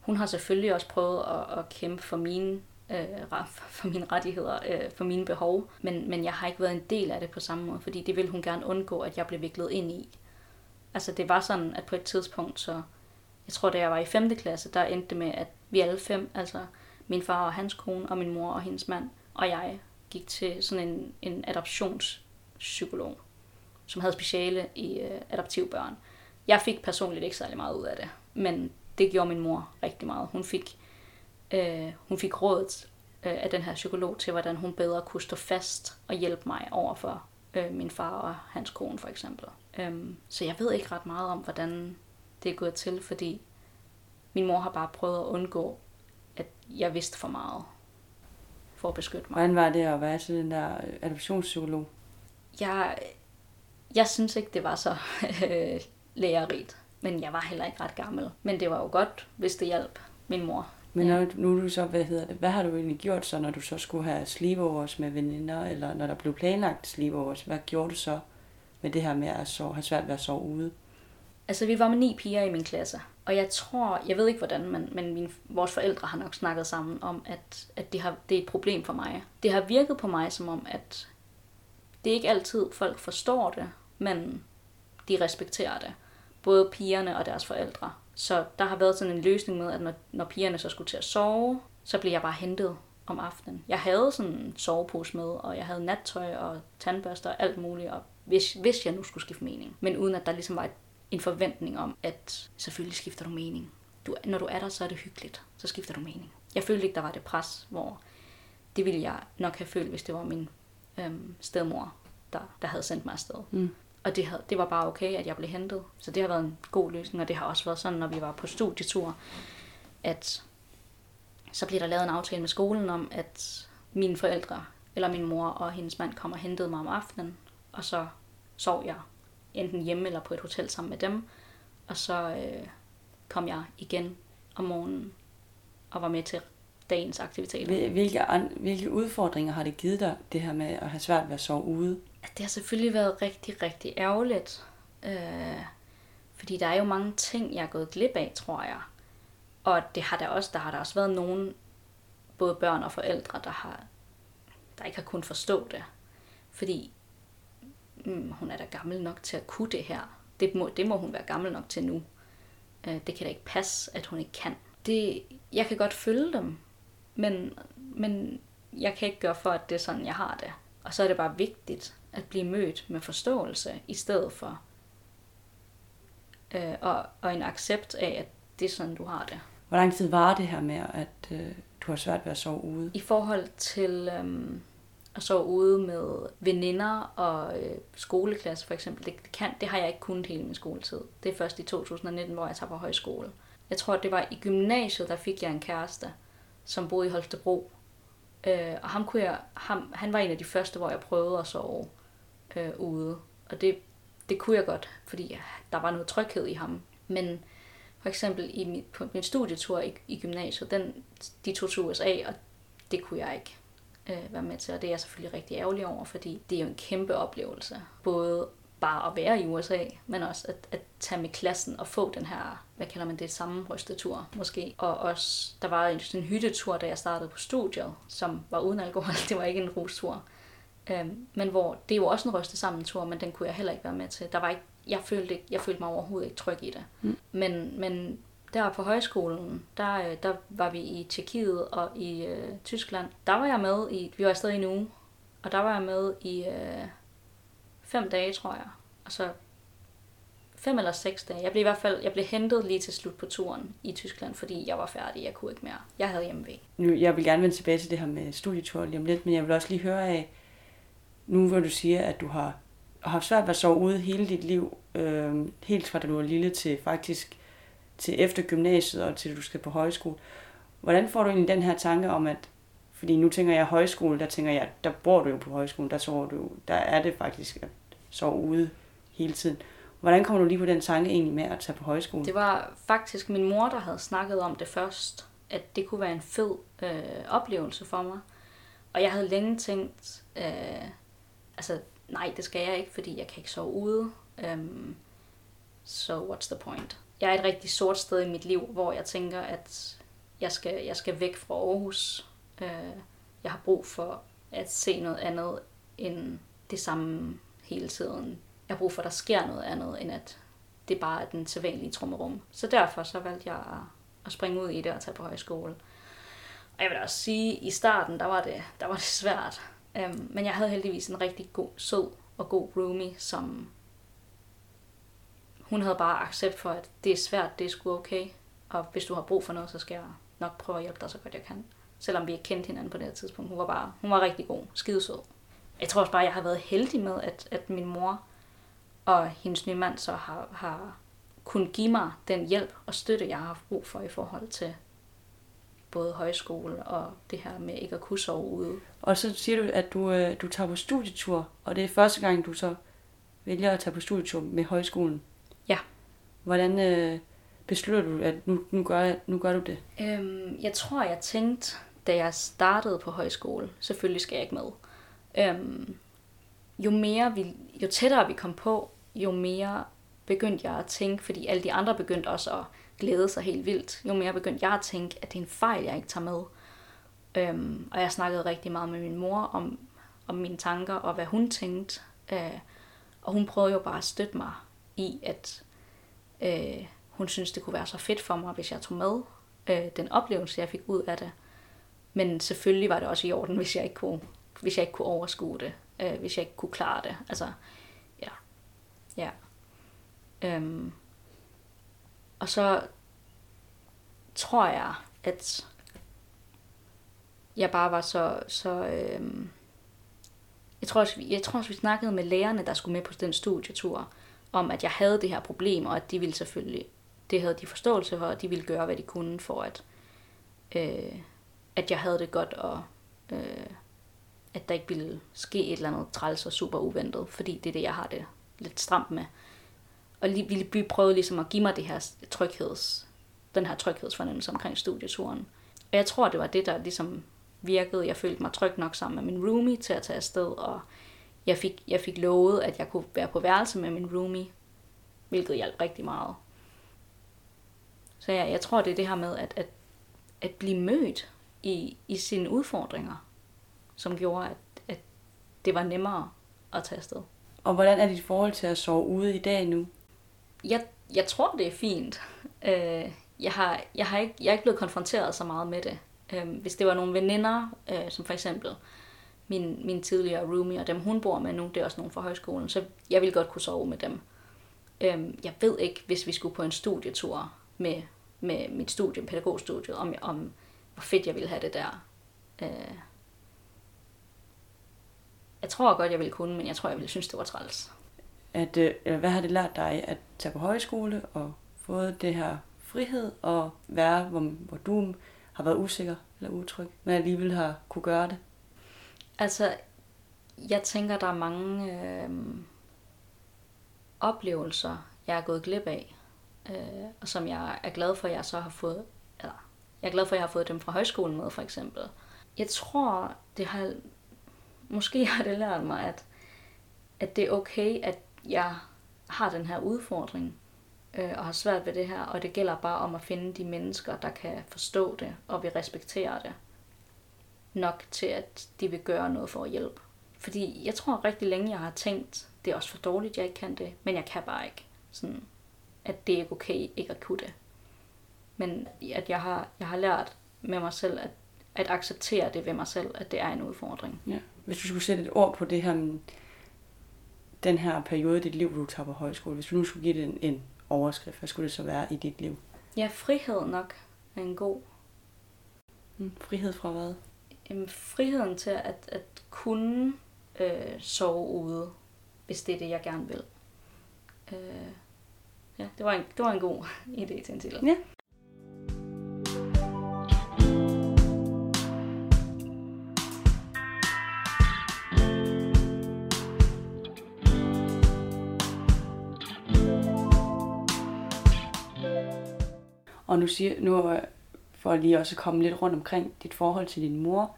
hun har selvfølgelig også prøvet at, at kæmpe for mine, øh, for mine rettigheder, øh, for mine behov, men, men jeg har ikke været en del af det på samme måde, fordi det vil hun gerne undgå, at jeg blev viklet ind i. Altså det var sådan, at på et tidspunkt, så jeg tror, da jeg var i 5. klasse, der endte det med, at vi alle fem, altså min far og hans kone, og min mor og hendes mand, og jeg gik til sådan en, en adoptionspsykolog. som havde speciale i øh, adoptivbørn. Jeg fik personligt ikke særlig meget ud af det, men det gjorde min mor rigtig meget. Hun fik, øh, hun fik rådet øh, af den her psykolog til, hvordan hun bedre kunne stå fast og hjælpe mig over for øh, min far og hans kone for eksempel. Øhm, så jeg ved ikke ret meget om, hvordan det er gået til, fordi min mor har bare prøvet at undgå, at jeg vidste for meget for at beskytte mig. Hvordan var det at være til den der adoptionspsykolog? Jeg, jeg synes ikke, det var så øh, lærerigt, men jeg var heller ikke ret gammel. Men det var jo godt, hvis det hjalp min mor. Men når, nu er du så, hvad hedder det, hvad har du egentlig gjort så, når du så skulle have sleepovers med veninder, eller når der blev planlagt sleepovers, hvad gjorde du så med det her med at sove, have svært ved at sove ude? Altså, vi var med ni piger i min klasse, og jeg tror, jeg ved ikke hvordan, men, men min, vores forældre har nok snakket sammen om, at, at det, har, det er et problem for mig. Det har virket på mig som om, at det er ikke altid folk forstår det, men de respekterer det. Både pigerne og deres forældre. Så der har været sådan en løsning med, at når, når pigerne så skulle til at sove, så blev jeg bare hentet om aftenen. Jeg havde sådan en sovepose med, og jeg havde nattøj og tandbørster og alt muligt, og hvis, hvis jeg nu skulle skifte mening. Men uden at der ligesom var et, en forventning om, at selvfølgelig skifter du mening. Du, når du er der, så er det hyggeligt. Så skifter du mening. Jeg følte ikke, der var det pres, hvor det ville jeg nok have følt, hvis det var min øhm, stedmor, der, der havde sendt mig afsted. Mm. Og det, havde, det var bare okay, at jeg blev hentet. Så det har været en god løsning, og det har også været sådan, når vi var på studietur, at så blev der lavet en aftale med skolen om, at mine forældre, eller min mor og hendes mand, kom og hentede mig om aftenen, og så sov jeg enten hjemme eller på et hotel sammen med dem, og så øh, kom jeg igen om morgenen og var med til dagens aktiviteter. Hvilke, hvilke udfordringer har det givet dig, det her med at have svært ved at sove ude? Det har selvfølgelig været rigtig, rigtig ærgerligt. Øh, fordi der er jo mange ting, jeg er gået glip af, tror jeg. Og det har der også, der har der også været nogen, både børn og forældre, der, har, der ikke har kunnet forstå det. Fordi mm, hun er da gammel nok til at kunne det her. Det må, det må hun være gammel nok til nu. Øh, det kan da ikke passe, at hun ikke kan. Det, jeg kan godt følge dem, men, men jeg kan ikke gøre for, at det er sådan, jeg har det. Og så er det bare vigtigt at blive mødt med forståelse, i stedet for øh, og, og en accept af, at det er sådan, du har det. Hvor lang tid var det her med, at øh, du har svært ved at sove ude? I forhold til øh, og sove ude med veninder og øh, skoleklasse for eksempel, det, kan, det har jeg ikke kunnet hele min skoletid. Det er først i 2019, hvor jeg tager på højskole. Jeg tror, det var i gymnasiet, der fik jeg en kæreste, som boede i Holstebro. Øh, og ham kunne jeg, ham, han var en af de første, hvor jeg prøvede at sove øh, ude. Og det, det kunne jeg godt, fordi ja, der var noget tryghed i ham. Men for eksempel i mit, på min studietur i, i gymnasiet, den, de tog til USA, og det kunne jeg ikke øh, være med til. Og det er jeg selvfølgelig rigtig ærgerlig over, fordi det er jo en kæmpe oplevelse. Både bare at være i USA, men også at, at tage med klassen og få den her, hvad kalder man det, samme rystetur måske. Og også, der var en, en hyttetur, da jeg startede på studiet, som var uden alkohol. <laughs> Det var ikke en rustur. Øhm, men hvor det er jo også en ryste sammen tur, men den kunne jeg heller ikke være med til. Der var ikke, jeg, følte ikke, jeg følte mig overhovedet ikke tryg i det. Mm. Men, men der på højskolen, der, øh, der var vi i Tjekkiet og i øh, Tyskland. Der var jeg med i, vi var afsted i en uge, og der var jeg med i øh, fem dage, tror jeg. Og så fem eller seks dage. Jeg blev i hvert fald jeg blev hentet lige til slut på turen i Tyskland, fordi jeg var færdig. Jeg kunne ikke mere. Jeg havde hjemmevæg. Nu, jeg vil gerne vende tilbage til det her med studietur lige om lidt, men jeg vil også lige høre af, nu hvor du siger, at du har haft svært ved at sove ude hele dit liv, øh, helt fra da du var lille til faktisk til efter gymnasiet og til du skal på højskole. Hvordan får du egentlig den her tanke om, at fordi nu tænker jeg højskole, der tænker jeg, der bor du jo på højskolen, der sover du, der er det faktisk at sove ude hele tiden. Hvordan kommer du lige på den tanke egentlig med at tage på højskole? Det var faktisk min mor, der havde snakket om det først, at det kunne være en fed øh, oplevelse for mig. Og jeg havde længe tænkt, øh, altså nej, det skal jeg ikke, fordi jeg kan ikke sove ude. Um, so what's the point? Jeg er et rigtig sort sted i mit liv, hvor jeg tænker, at jeg skal, jeg skal væk fra Aarhus. Øh, jeg har brug for at se noget andet end det samme hele tiden. Jeg har brug for, at der sker noget andet, end at det bare er den sædvanlige trummerum. Så derfor så valgte jeg at springe ud i det og tage på højskole. Og jeg vil også sige, at i starten, der var det, der var det svært. Øhm, men jeg havde heldigvis en rigtig god, sød og god roomie, som hun havde bare accept for, at det er svært, det er sgu okay. Og hvis du har brug for noget, så skal jeg nok prøve at hjælpe dig så godt jeg kan. Selvom vi ikke kendte hinanden på det her tidspunkt. Hun var bare, hun var rigtig god, skidesød. Jeg tror også bare, at jeg har været heldig med, at, at min mor og hendes nye mand så har, har kunnet give mig den hjælp og støtte, jeg har haft brug for i forhold til både højskole og det her med ikke at kunne sove ude. Og så siger du, at du, øh, du tager på studietur, og det er første gang, du så vælger at tage på studietur med højskolen. Hvordan øh, beslutter du, at nu, nu, gør, nu gør du det? Øhm, jeg tror, jeg tænkte, da jeg startede på højskole, selvfølgelig skal jeg ikke med. Øhm, jo mere vi, jo tættere vi kom på, jo mere begyndte jeg at tænke, fordi alle de andre begyndte også at glæde sig helt vildt, jo mere begyndte jeg at tænke, at det er en fejl, jeg ikke tager med. Øhm, og jeg snakkede rigtig meget med min mor om, om mine tanker og hvad hun tænkte. Øh, og hun prøvede jo bare at støtte mig i, at øh, hun synes, det kunne være så fedt for mig, hvis jeg tog med øh, den oplevelse, jeg fik ud af det. Men selvfølgelig var det også i orden, hvis jeg ikke kunne, hvis jeg ikke kunne overskue det, øh, hvis jeg ikke kunne klare det. Altså, ja. Ja. Øhm. Og så tror jeg, at jeg bare var så, så øhm, jeg tror, også, jeg tror også, vi snakkede med lærerne, der skulle med på den studietur, om at jeg havde det her problem, og at de ville selvfølgelig, det havde de forståelse for, og de ville gøre, hvad de kunne for, at, øh, at jeg havde det godt, og øh, at der ikke ville ske et eller andet træls og super uventet, fordi det er det, jeg har det lidt stramt med. Og lige, ville By prøve ligesom at give mig det her trygheds, den her tryghedsfornemmelse omkring studieturen. Og jeg tror, det var det, der ligesom virkede. Jeg følte mig tryg nok sammen med min roomie til at tage afsted, og jeg fik, jeg fik lovet, at jeg kunne være på værelse med min roomie, hvilket hjalp rigtig meget. Så jeg, jeg tror, det er det her med at, at, at blive mødt i, i sine udfordringer, som gjorde, at, at det var nemmere at tage afsted. Og hvordan er dit forhold til at sove ude i dag nu? Jeg, jeg tror, det er fint. Øh, jeg, har, jeg, har ikke, jeg er ikke blevet konfronteret så meget med det. Øh, hvis det var nogle veninder, øh, som for eksempel min, min tidligere roomie og dem, hun bor med nu, det er også nogen fra højskolen, så jeg vil godt kunne sove med dem. Øhm, jeg ved ikke, hvis vi skulle på en studietur med, med mit studie, pædagogstudiet, om, om hvor fedt jeg ville have det der. Øh, jeg tror godt, jeg ville kunne, men jeg tror, jeg ville synes, det var træls. At, øh, hvad har det lært dig at tage på højskole og fået det her frihed og være, hvor, hvor du har været usikker eller utryg, men alligevel har kunne gøre det? Altså, jeg tænker, der er mange øh, oplevelser, jeg er gået glip af, øh, og som jeg er glad for, at jeg så har fået, eller jeg er glad for, at jeg har fået dem fra højskolen med, for eksempel. Jeg tror, det har, måske har det lært mig, at, at det er okay, at jeg har den her udfordring, øh, og har svært ved det her, og det gælder bare om at finde de mennesker, der kan forstå det, og vil respektere det nok til, at de vil gøre noget for at hjælpe. Fordi jeg tror rigtig længe, jeg har tænkt, det er også for dårligt, jeg ikke kan det, men jeg kan bare ikke. Sådan, at det er ikke okay ikke at kunne det. Men at jeg har, jeg har lært med mig selv, at, at acceptere det ved mig selv, at det er en udfordring. Ja. Hvis du skulle sætte et ord på det her, den her periode i dit liv, du tager på højskole, hvis du nu skulle give det en, en overskrift, hvad skulle det så være i dit liv? Ja, frihed nok er en god. Mm, frihed fra hvad? Jamen, friheden til at, at kunne øh, sove ude, hvis det er det, jeg gerne vil. Øh, ja, det var, en, det var en god <laughs> idé til en titel. Ja. Og nu siger nu for lige også at komme lidt rundt omkring dit forhold til din mor.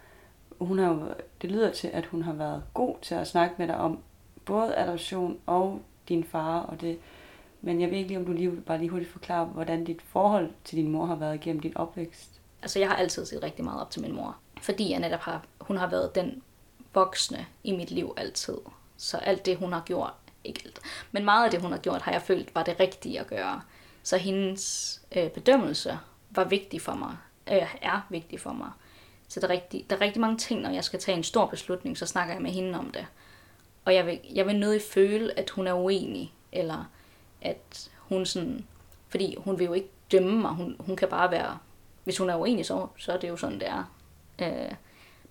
Hun har jo, det lyder til, at hun har været god til at snakke med dig om både adoption og din far og det. Men jeg ved ikke lige, om du lige bare lige hurtigt forklare, hvordan dit forhold til din mor har været gennem din opvækst. Altså, jeg har altid set rigtig meget op til min mor. Fordi jeg netop har, hun har været den voksne i mit liv altid. Så alt det, hun har gjort, ikke alt, men meget af det, hun har gjort, har jeg følt var det rigtige at gøre. Så hendes øh, bedømmelse var vigtig for mig, øh, er vigtig for mig. Så der er, rigtig, der er rigtig mange ting, når jeg skal tage en stor beslutning, så snakker jeg med hende om det. Og jeg vil, jeg vil nødig føle, at hun er uenig, eller at hun sådan... Fordi hun vil jo ikke dømme mig, hun, hun kan bare være... Hvis hun er uenig, så, så er det jo sådan, det er. Øh,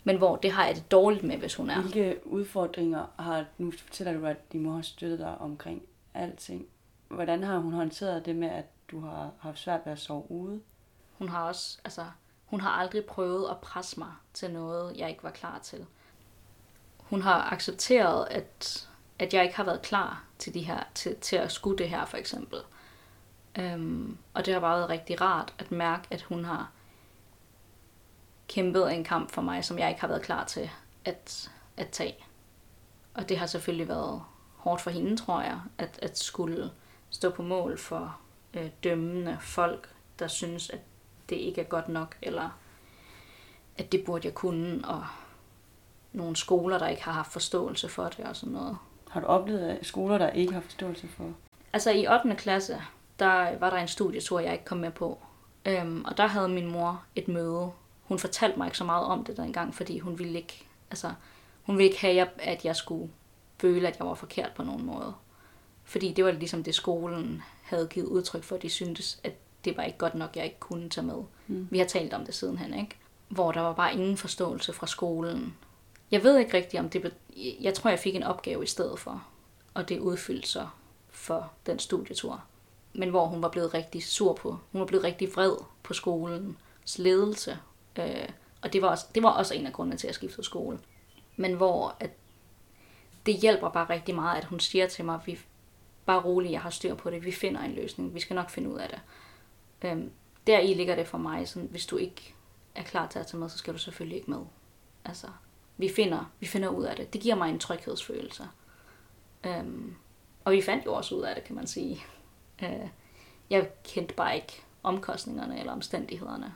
men hvor det har jeg det dårligt med, hvis hun er. Hvilke udfordringer har, nu fortæller du, at din mor har støttet dig omkring alting. Hvordan har hun håndteret det med, at du har haft svært ved at sove ude? Hun har også, altså, hun har aldrig prøvet at presse mig til noget, jeg ikke var klar til. Hun har accepteret, at, at jeg ikke har været klar til, de her, til, til at skulle det her, for eksempel. Øhm, og det har bare været rigtig rart at mærke, at hun har kæmpet en kamp for mig, som jeg ikke har været klar til at, at tage. Og det har selvfølgelig været hårdt for hende, tror jeg, at, at skulle stå på mål for øh, dømmende folk, der synes, at det ikke er godt nok, eller at det burde jeg kunne, og nogle skoler, der ikke har haft forståelse for det og sådan noget. Har du oplevet skoler, der ikke har forståelse for? Altså i 8. klasse, der var der en studietur, jeg ikke kom med på. Øhm, og der havde min mor et møde. Hun fortalte mig ikke så meget om det dengang, fordi hun ville ikke, altså, hun ville ikke have, at jeg skulle føle, at jeg var forkert på nogen måde. Fordi det var ligesom det, skolen havde givet udtryk for, at de syntes, at det var ikke godt nok, jeg ikke kunne tage med. Mm. Vi har talt om det sidenhen, ikke? Hvor der var bare ingen forståelse fra skolen. Jeg ved ikke rigtigt, om det blev... Jeg tror, jeg fik en opgave i stedet for. Og det udfyldte så for den studietur. Men hvor hun var blevet rigtig sur på. Hun var blevet rigtig vred på skolens ledelse. Øh, og det var, også, det var også en af grundene til, at jeg skiftede skole. Men hvor at det hjælper bare rigtig meget, at hun siger til mig, at vi bare roligt, jeg har styr på det, vi finder en løsning, vi skal nok finde ud af det. Øhm, der i ligger det for mig, sådan, hvis du ikke er klar til at tage med, så skal du selvfølgelig ikke med. Altså, vi finder, vi finder ud af det. Det giver mig en tryghedsfølelse. Øhm, og vi fandt jo også ud af det, kan man sige. Øh, jeg kendte bare ikke omkostningerne eller omstændighederne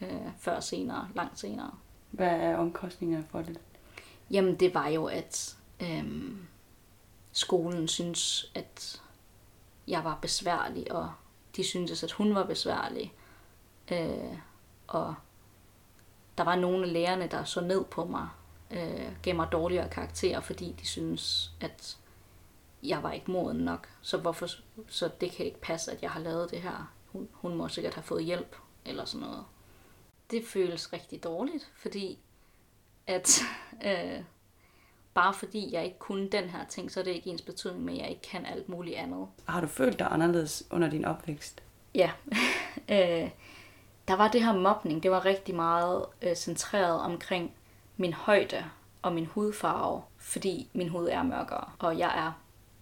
øh, før senere, langt senere. Hvad er omkostningerne for det? Jamen, det var jo, at øhm, skolen synes, at jeg var besværlig, og de syntes, at hun var besværlig. Øh, og der var nogle af lærerne, der så ned på mig, øh, gav mig dårligere karakterer, fordi de synes, at jeg var ikke moden nok. Så, hvorfor, så det kan ikke passe, at jeg har lavet det her. Hun, hun må sikkert have fået hjælp, eller sådan noget. Det føles rigtig dårligt, fordi at <laughs> øh, bare fordi jeg ikke kunne den her ting, så er det ikke ens betydning med, at jeg ikke kan alt muligt andet. Har du følt dig anderledes under din opvækst? Ja. <laughs> øh, der var det her mobning, det var rigtig meget øh, centreret omkring min højde og min hudfarve, fordi min hud er mørkere, og jeg er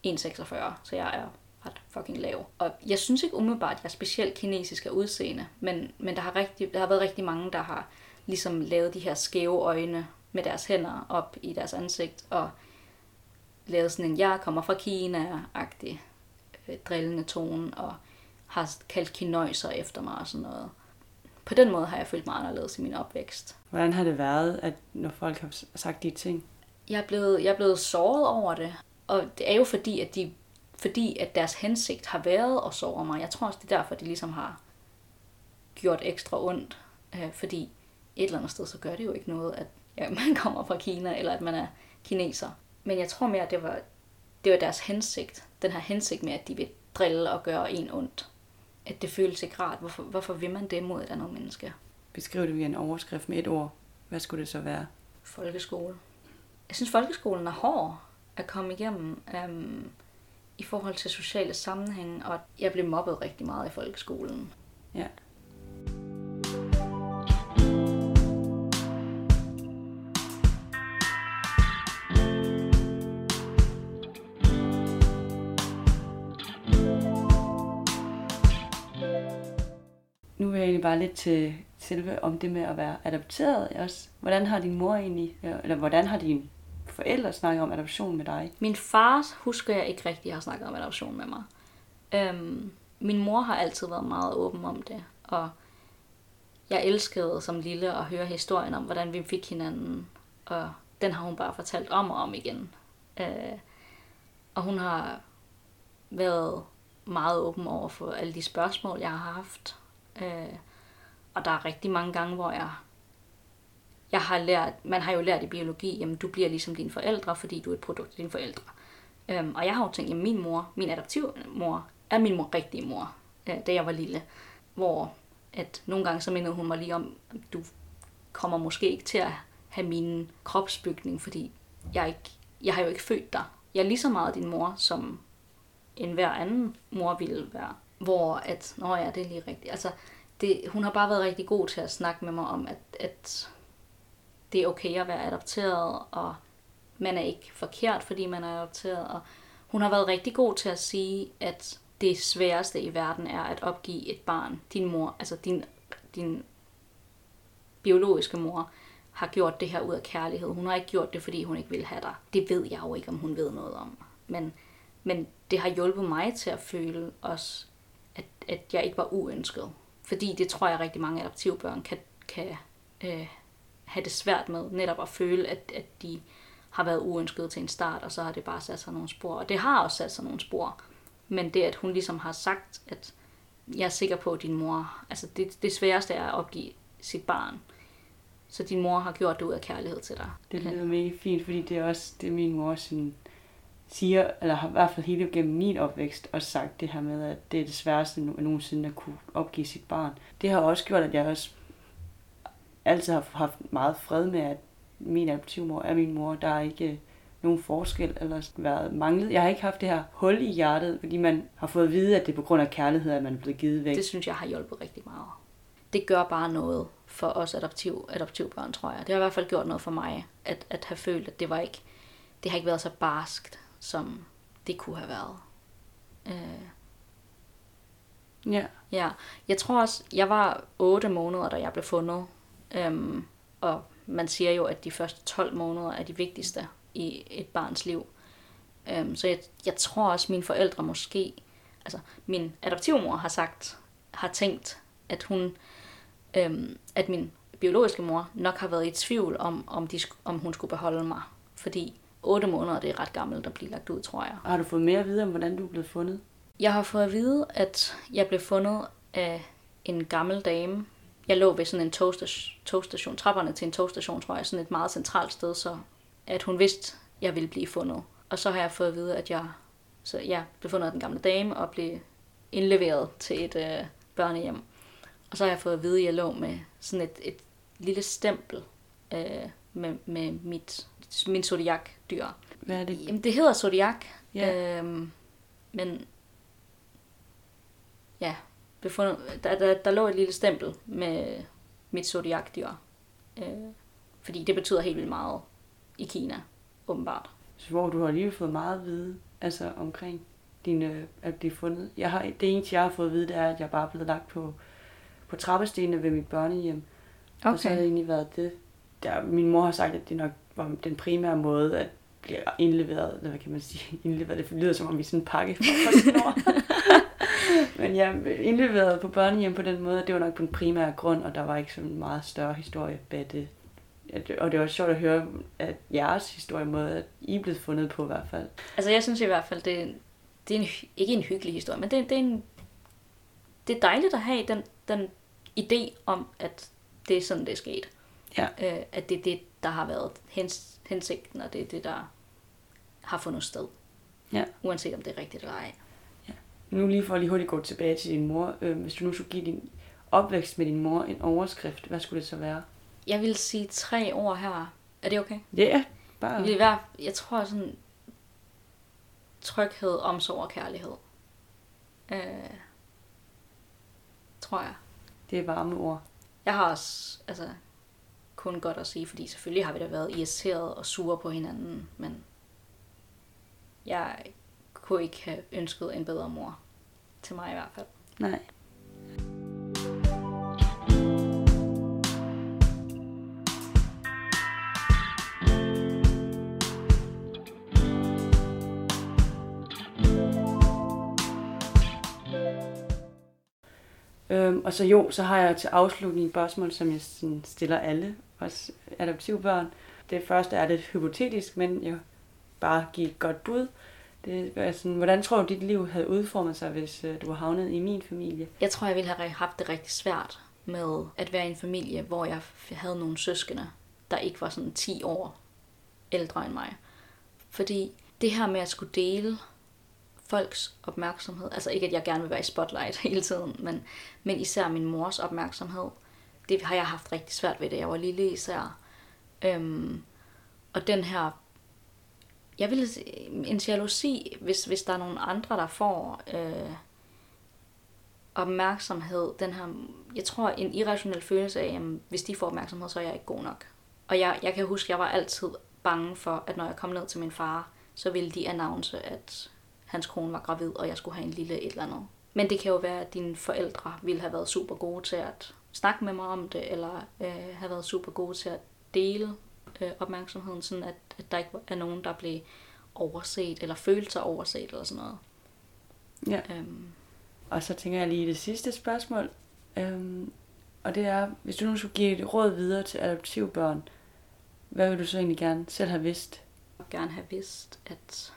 1,46, så jeg er ret fucking lav. Og jeg synes ikke umiddelbart, at jeg er specielt kinesisk af udseende, men, men der, har rigtig, der har været rigtig mange, der har ligesom lavet de her skæve øjne med deres hænder op i deres ansigt, og lavet sådan en, jeg kommer fra Kina-agtig øh, drillende tone, og har kaldt kinøjser efter mig og sådan noget. På den måde har jeg følt mig anderledes i min opvækst. Hvordan har det været, at når folk har sagt de ting? Jeg er blevet, jeg er blevet såret over det, og det er jo fordi, at de fordi at deres hensigt har været at såre mig. Jeg tror også, det er derfor, de ligesom har gjort ekstra ondt. Øh, fordi et eller andet sted, så gør det jo ikke noget, at ja, man <laughs> kommer fra Kina, eller at man er kineser. Men jeg tror mere, at det var, det var deres hensigt. Den her hensigt med, at de vil drille og gøre en ondt. At det føles ikke rart. Hvorfor, hvorfor vil man det mod et andet menneske? Beskriv det via en overskrift med et ord. Hvad skulle det så være? Folkeskole. Jeg synes, folkeskolen er hård at komme igennem øhm, i forhold til sociale sammenhænge, og jeg blev mobbet rigtig meget i folkeskolen. Ja. Nu vil jeg egentlig bare lidt til selve om det med at være adopteret også. Hvordan har din mor egentlig, øh, eller hvordan har din forældre snakket om adoption med dig? Min far husker jeg ikke rigtig har snakket om adoption med mig. Øhm, min mor har altid været meget åben om det, og jeg elskede som lille at høre historien om, hvordan vi fik hinanden, og den har hun bare fortalt om og om igen. Øh, og hun har været meget åben over for alle de spørgsmål, jeg har haft. Øh, og der er rigtig mange gange, hvor jeg, jeg har lært, man har jo lært i biologi, jamen du bliver ligesom dine forældre, fordi du er et produkt af dine forældre. Øhm, og jeg har jo tænkt, at min mor, min adoptivmor, er min mor rigtige mor, øh, da jeg var lille. Hvor at nogle gange så mindede hun mig lige om, du kommer måske ikke til at have min kropsbygning, fordi jeg, ikke, jeg har jo ikke født dig. Jeg er lige så meget din mor, som en hver anden mor ville være. Hvor at, nå ja, det er lige rigtigt. Altså, det, hun har bare været rigtig god til at snakke med mig om, at, at det er okay at være adopteret, og man er ikke forkert, fordi man er adopteret. Og hun har været rigtig god til at sige, at det sværeste i verden er at opgive et barn. Din mor, altså din, din biologiske mor, har gjort det her ud af kærlighed. Hun har ikke gjort det, fordi hun ikke vil have dig. Det ved jeg jo ikke, om hun ved noget om. Men, men det har hjulpet mig til at føle også, at, at jeg ikke var uønsket. Fordi det tror jeg rigtig mange adoptivbørn kan, kan øh, have det svært med. Netop at føle, at, at de har været uønsket til en start, og så har det bare sat sig nogle spor. Og det har også sat sig nogle spor. Men det, at hun ligesom har sagt, at jeg er sikker på, at din mor... Altså det, det sværeste er at opgive sit barn. Så din mor har gjort det ud af kærlighed til dig. Det lyder mega fint, fordi det er også det, min mor sådan, siger, eller har i hvert fald hele gennem min opvækst også sagt det her med, at det er det sværeste nogensinde at kunne opgive sit barn. Det har også gjort, at jeg også altid har haft meget fred med, at min adoptivmor er min mor. Der er ikke øh, nogen forskel eller været manglet. Jeg har ikke haft det her hul i hjertet, fordi man har fået at vide, at det er på grund af kærlighed, at man er blevet givet væk. Det synes jeg har hjulpet rigtig meget. Det gør bare noget for os adoptiv, adoptivbørn, tror jeg. Det har i hvert fald gjort noget for mig, at, at have følt, at det var ikke, det har ikke været så barskt, som det kunne have været. Øh. Ja. Ja, jeg tror også, jeg var 8 måneder, da jeg blev fundet. Øhm, og man siger jo, at de første 12 måneder er de vigtigste i et barns liv. Øhm, så jeg, jeg tror også, at mine forældre måske, altså min adoptivmor har sagt, har tænkt, at hun, øhm, at min biologiske mor nok har været i tvivl om, om, de, om hun skulle beholde mig. Fordi 8 måneder, det er ret gammelt at blive lagt ud, tror jeg. Har du fået mere at vide om, hvordan du blevet fundet? Jeg har fået at vide, at jeg blev fundet af en gammel dame. Jeg lå ved sådan en togstation, togstation trapperne til en togstation, tror jeg, sådan et meget centralt sted, så at hun vidste, at jeg ville blive fundet. Og så har jeg fået at vide, at jeg så jeg blev fundet af den gamle dame og blev indleveret til et øh, børnehjem. Og så har jeg fået at vide, at jeg lå med sådan et, et lille stempel øh, med, med mit, min zodiac-dyr. Hvad er det? Jamen, det hedder zodiac. Ja. Øhm, men ja, blev fundet, der, der, der lå et lille stempel med mit zodiac-dyr. Øh, fordi det betyder helt vildt meget i Kina, åbenbart. Så hvor du har lige fået meget at vide altså omkring dine, at blive fundet. Jeg har, det eneste, jeg har fået at vide, det er, at jeg bare er blevet lagt på, på trappestenene ved mit børnehjem. Okay. Og så har det egentlig været det. Der, min mor har sagt, at det nok var den primære måde at blive indleveret, eller hvad kan man sige, <laughs> indleveret, det lyder som om vi er sådan en pakke fra <laughs> Men jeg indleveret på børnehjem på den måde, det var nok på den primære grund, og der var ikke så meget større historie bag det. Og det var sjovt at høre, at jeres historie måde, at I er blevet fundet på i hvert fald. Altså jeg synes i hvert fald, det, det er en, ikke en hyggelig historie, men det, det, er en, det er dejligt at have den, den idé om, at det er sådan, det er sket. Ja. Øh, at det er det, der har været hens, hensigten, og det er det, der har fundet sted. Ja. Uanset om det er rigtigt eller ej. Nu lige for at lige hurtigt gå tilbage til din mor. Øh, hvis du nu skulle give din opvækst med din mor en overskrift, hvad skulle det så være? Jeg vil sige tre ord her. Er det okay? Ja, yeah, bare... Jeg, vil være, jeg tror sådan tryghed, omsorg og kærlighed. Øh, tror jeg. Det er varme ord. Jeg har også altså, kun godt at sige, fordi selvfølgelig har vi da været irriteret og sure på hinanden, men jeg kunne ikke have ønsket en bedre mor. Til mig i hvert fald. Nej. Øhm, og så jo, så har jeg til afslutning et spørgsmål, som jeg sådan stiller alle os adoptivbørn. Det første er lidt hypotetisk, men jeg bare give et godt bud. Det er sådan, hvordan tror du, dit liv havde udformet sig, hvis øh, du var havnet i min familie? Jeg tror, jeg ville have haft det rigtig svært med at være i en familie, hvor jeg havde nogle søskende, der ikke var sådan 10 år ældre end mig. Fordi det her med at skulle dele folks opmærksomhed, altså ikke at jeg gerne vil være i spotlight <laughs> hele tiden, men, men især min mors opmærksomhed, det har jeg haft rigtig svært ved, da jeg var lille især. Øhm, og den her, jeg vil en jalousi, hvis, hvis der er nogen andre, der får øh, opmærksomhed, den her, jeg tror en irrationel følelse af, at hvis de får opmærksomhed, så er jeg ikke god nok. Og jeg, jeg kan huske, at jeg var altid bange for, at når jeg kom ned til min far, så ville de annonce, at hans kone var gravid, og jeg skulle have en lille et eller andet. Men det kan jo være, at dine forældre ville have været super gode til at snakke med mig om det, eller øh, have været super gode til at dele øh, opmærksomheden, sådan at, at der ikke er nogen, der blev overset, eller følte sig overset, eller sådan noget. Ja. Øhm. Og så tænker jeg lige det sidste spørgsmål. Øhm, og det er, hvis du nu skulle give et råd videre til adoptivbørn, hvad vil du så egentlig gerne selv have vidst? Jeg vil gerne have vidst, at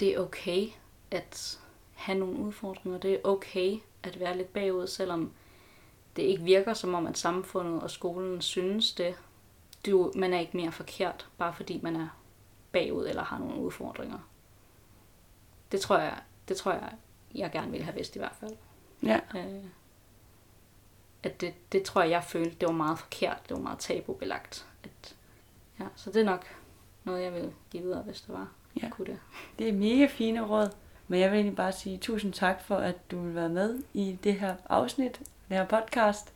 det er okay at have nogle udfordringer. Det er okay at være lidt bagud, selvom det ikke virker som om, at samfundet og skolen synes det. Du, man er ikke mere forkert, bare fordi man er bagud eller har nogle udfordringer. Det tror jeg, det tror jeg, jeg gerne ville have vidst i hvert fald. Ja. Øh, at det, det tror jeg, jeg følte, det var meget forkert. Det var meget tabubelagt. At, ja, så det er nok noget, jeg vil give videre, hvis det var. Ja. Kunne det. det er mega fine råd. Men jeg vil egentlig bare sige tusind tak for, at du vil være med i det her afsnit, det her podcast.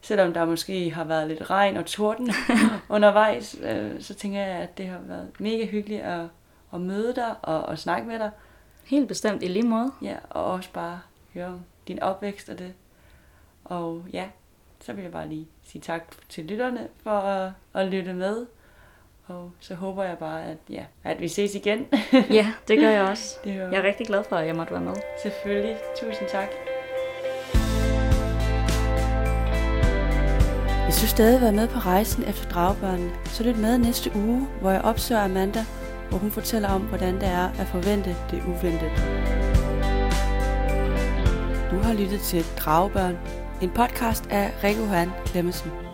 Selvom der måske har været lidt regn og torden <laughs> undervejs, øh, så tænker jeg, at det har været mega hyggeligt at, at møde dig og at snakke med dig. Helt bestemt i lige måde. Ja, og også bare høre om din opvækst og det. Og ja, så vil jeg bare lige sige tak til lytterne for at, at lytte med. Og så håber jeg bare, at, ja, at vi ses igen. ja, det gør jeg også. <laughs> Det jeg er rigtig glad for, at jeg måtte være med. Selvfølgelig. Tusind tak. Hvis du stadig var med på rejsen efter dragbørnene, så lyt med næste uge, hvor jeg opsøger Amanda, hvor hun fortæller om, hvordan det er at forvente det uventede. Du har lyttet til Dragebørn, en podcast af Rikke Johan Klemmensen.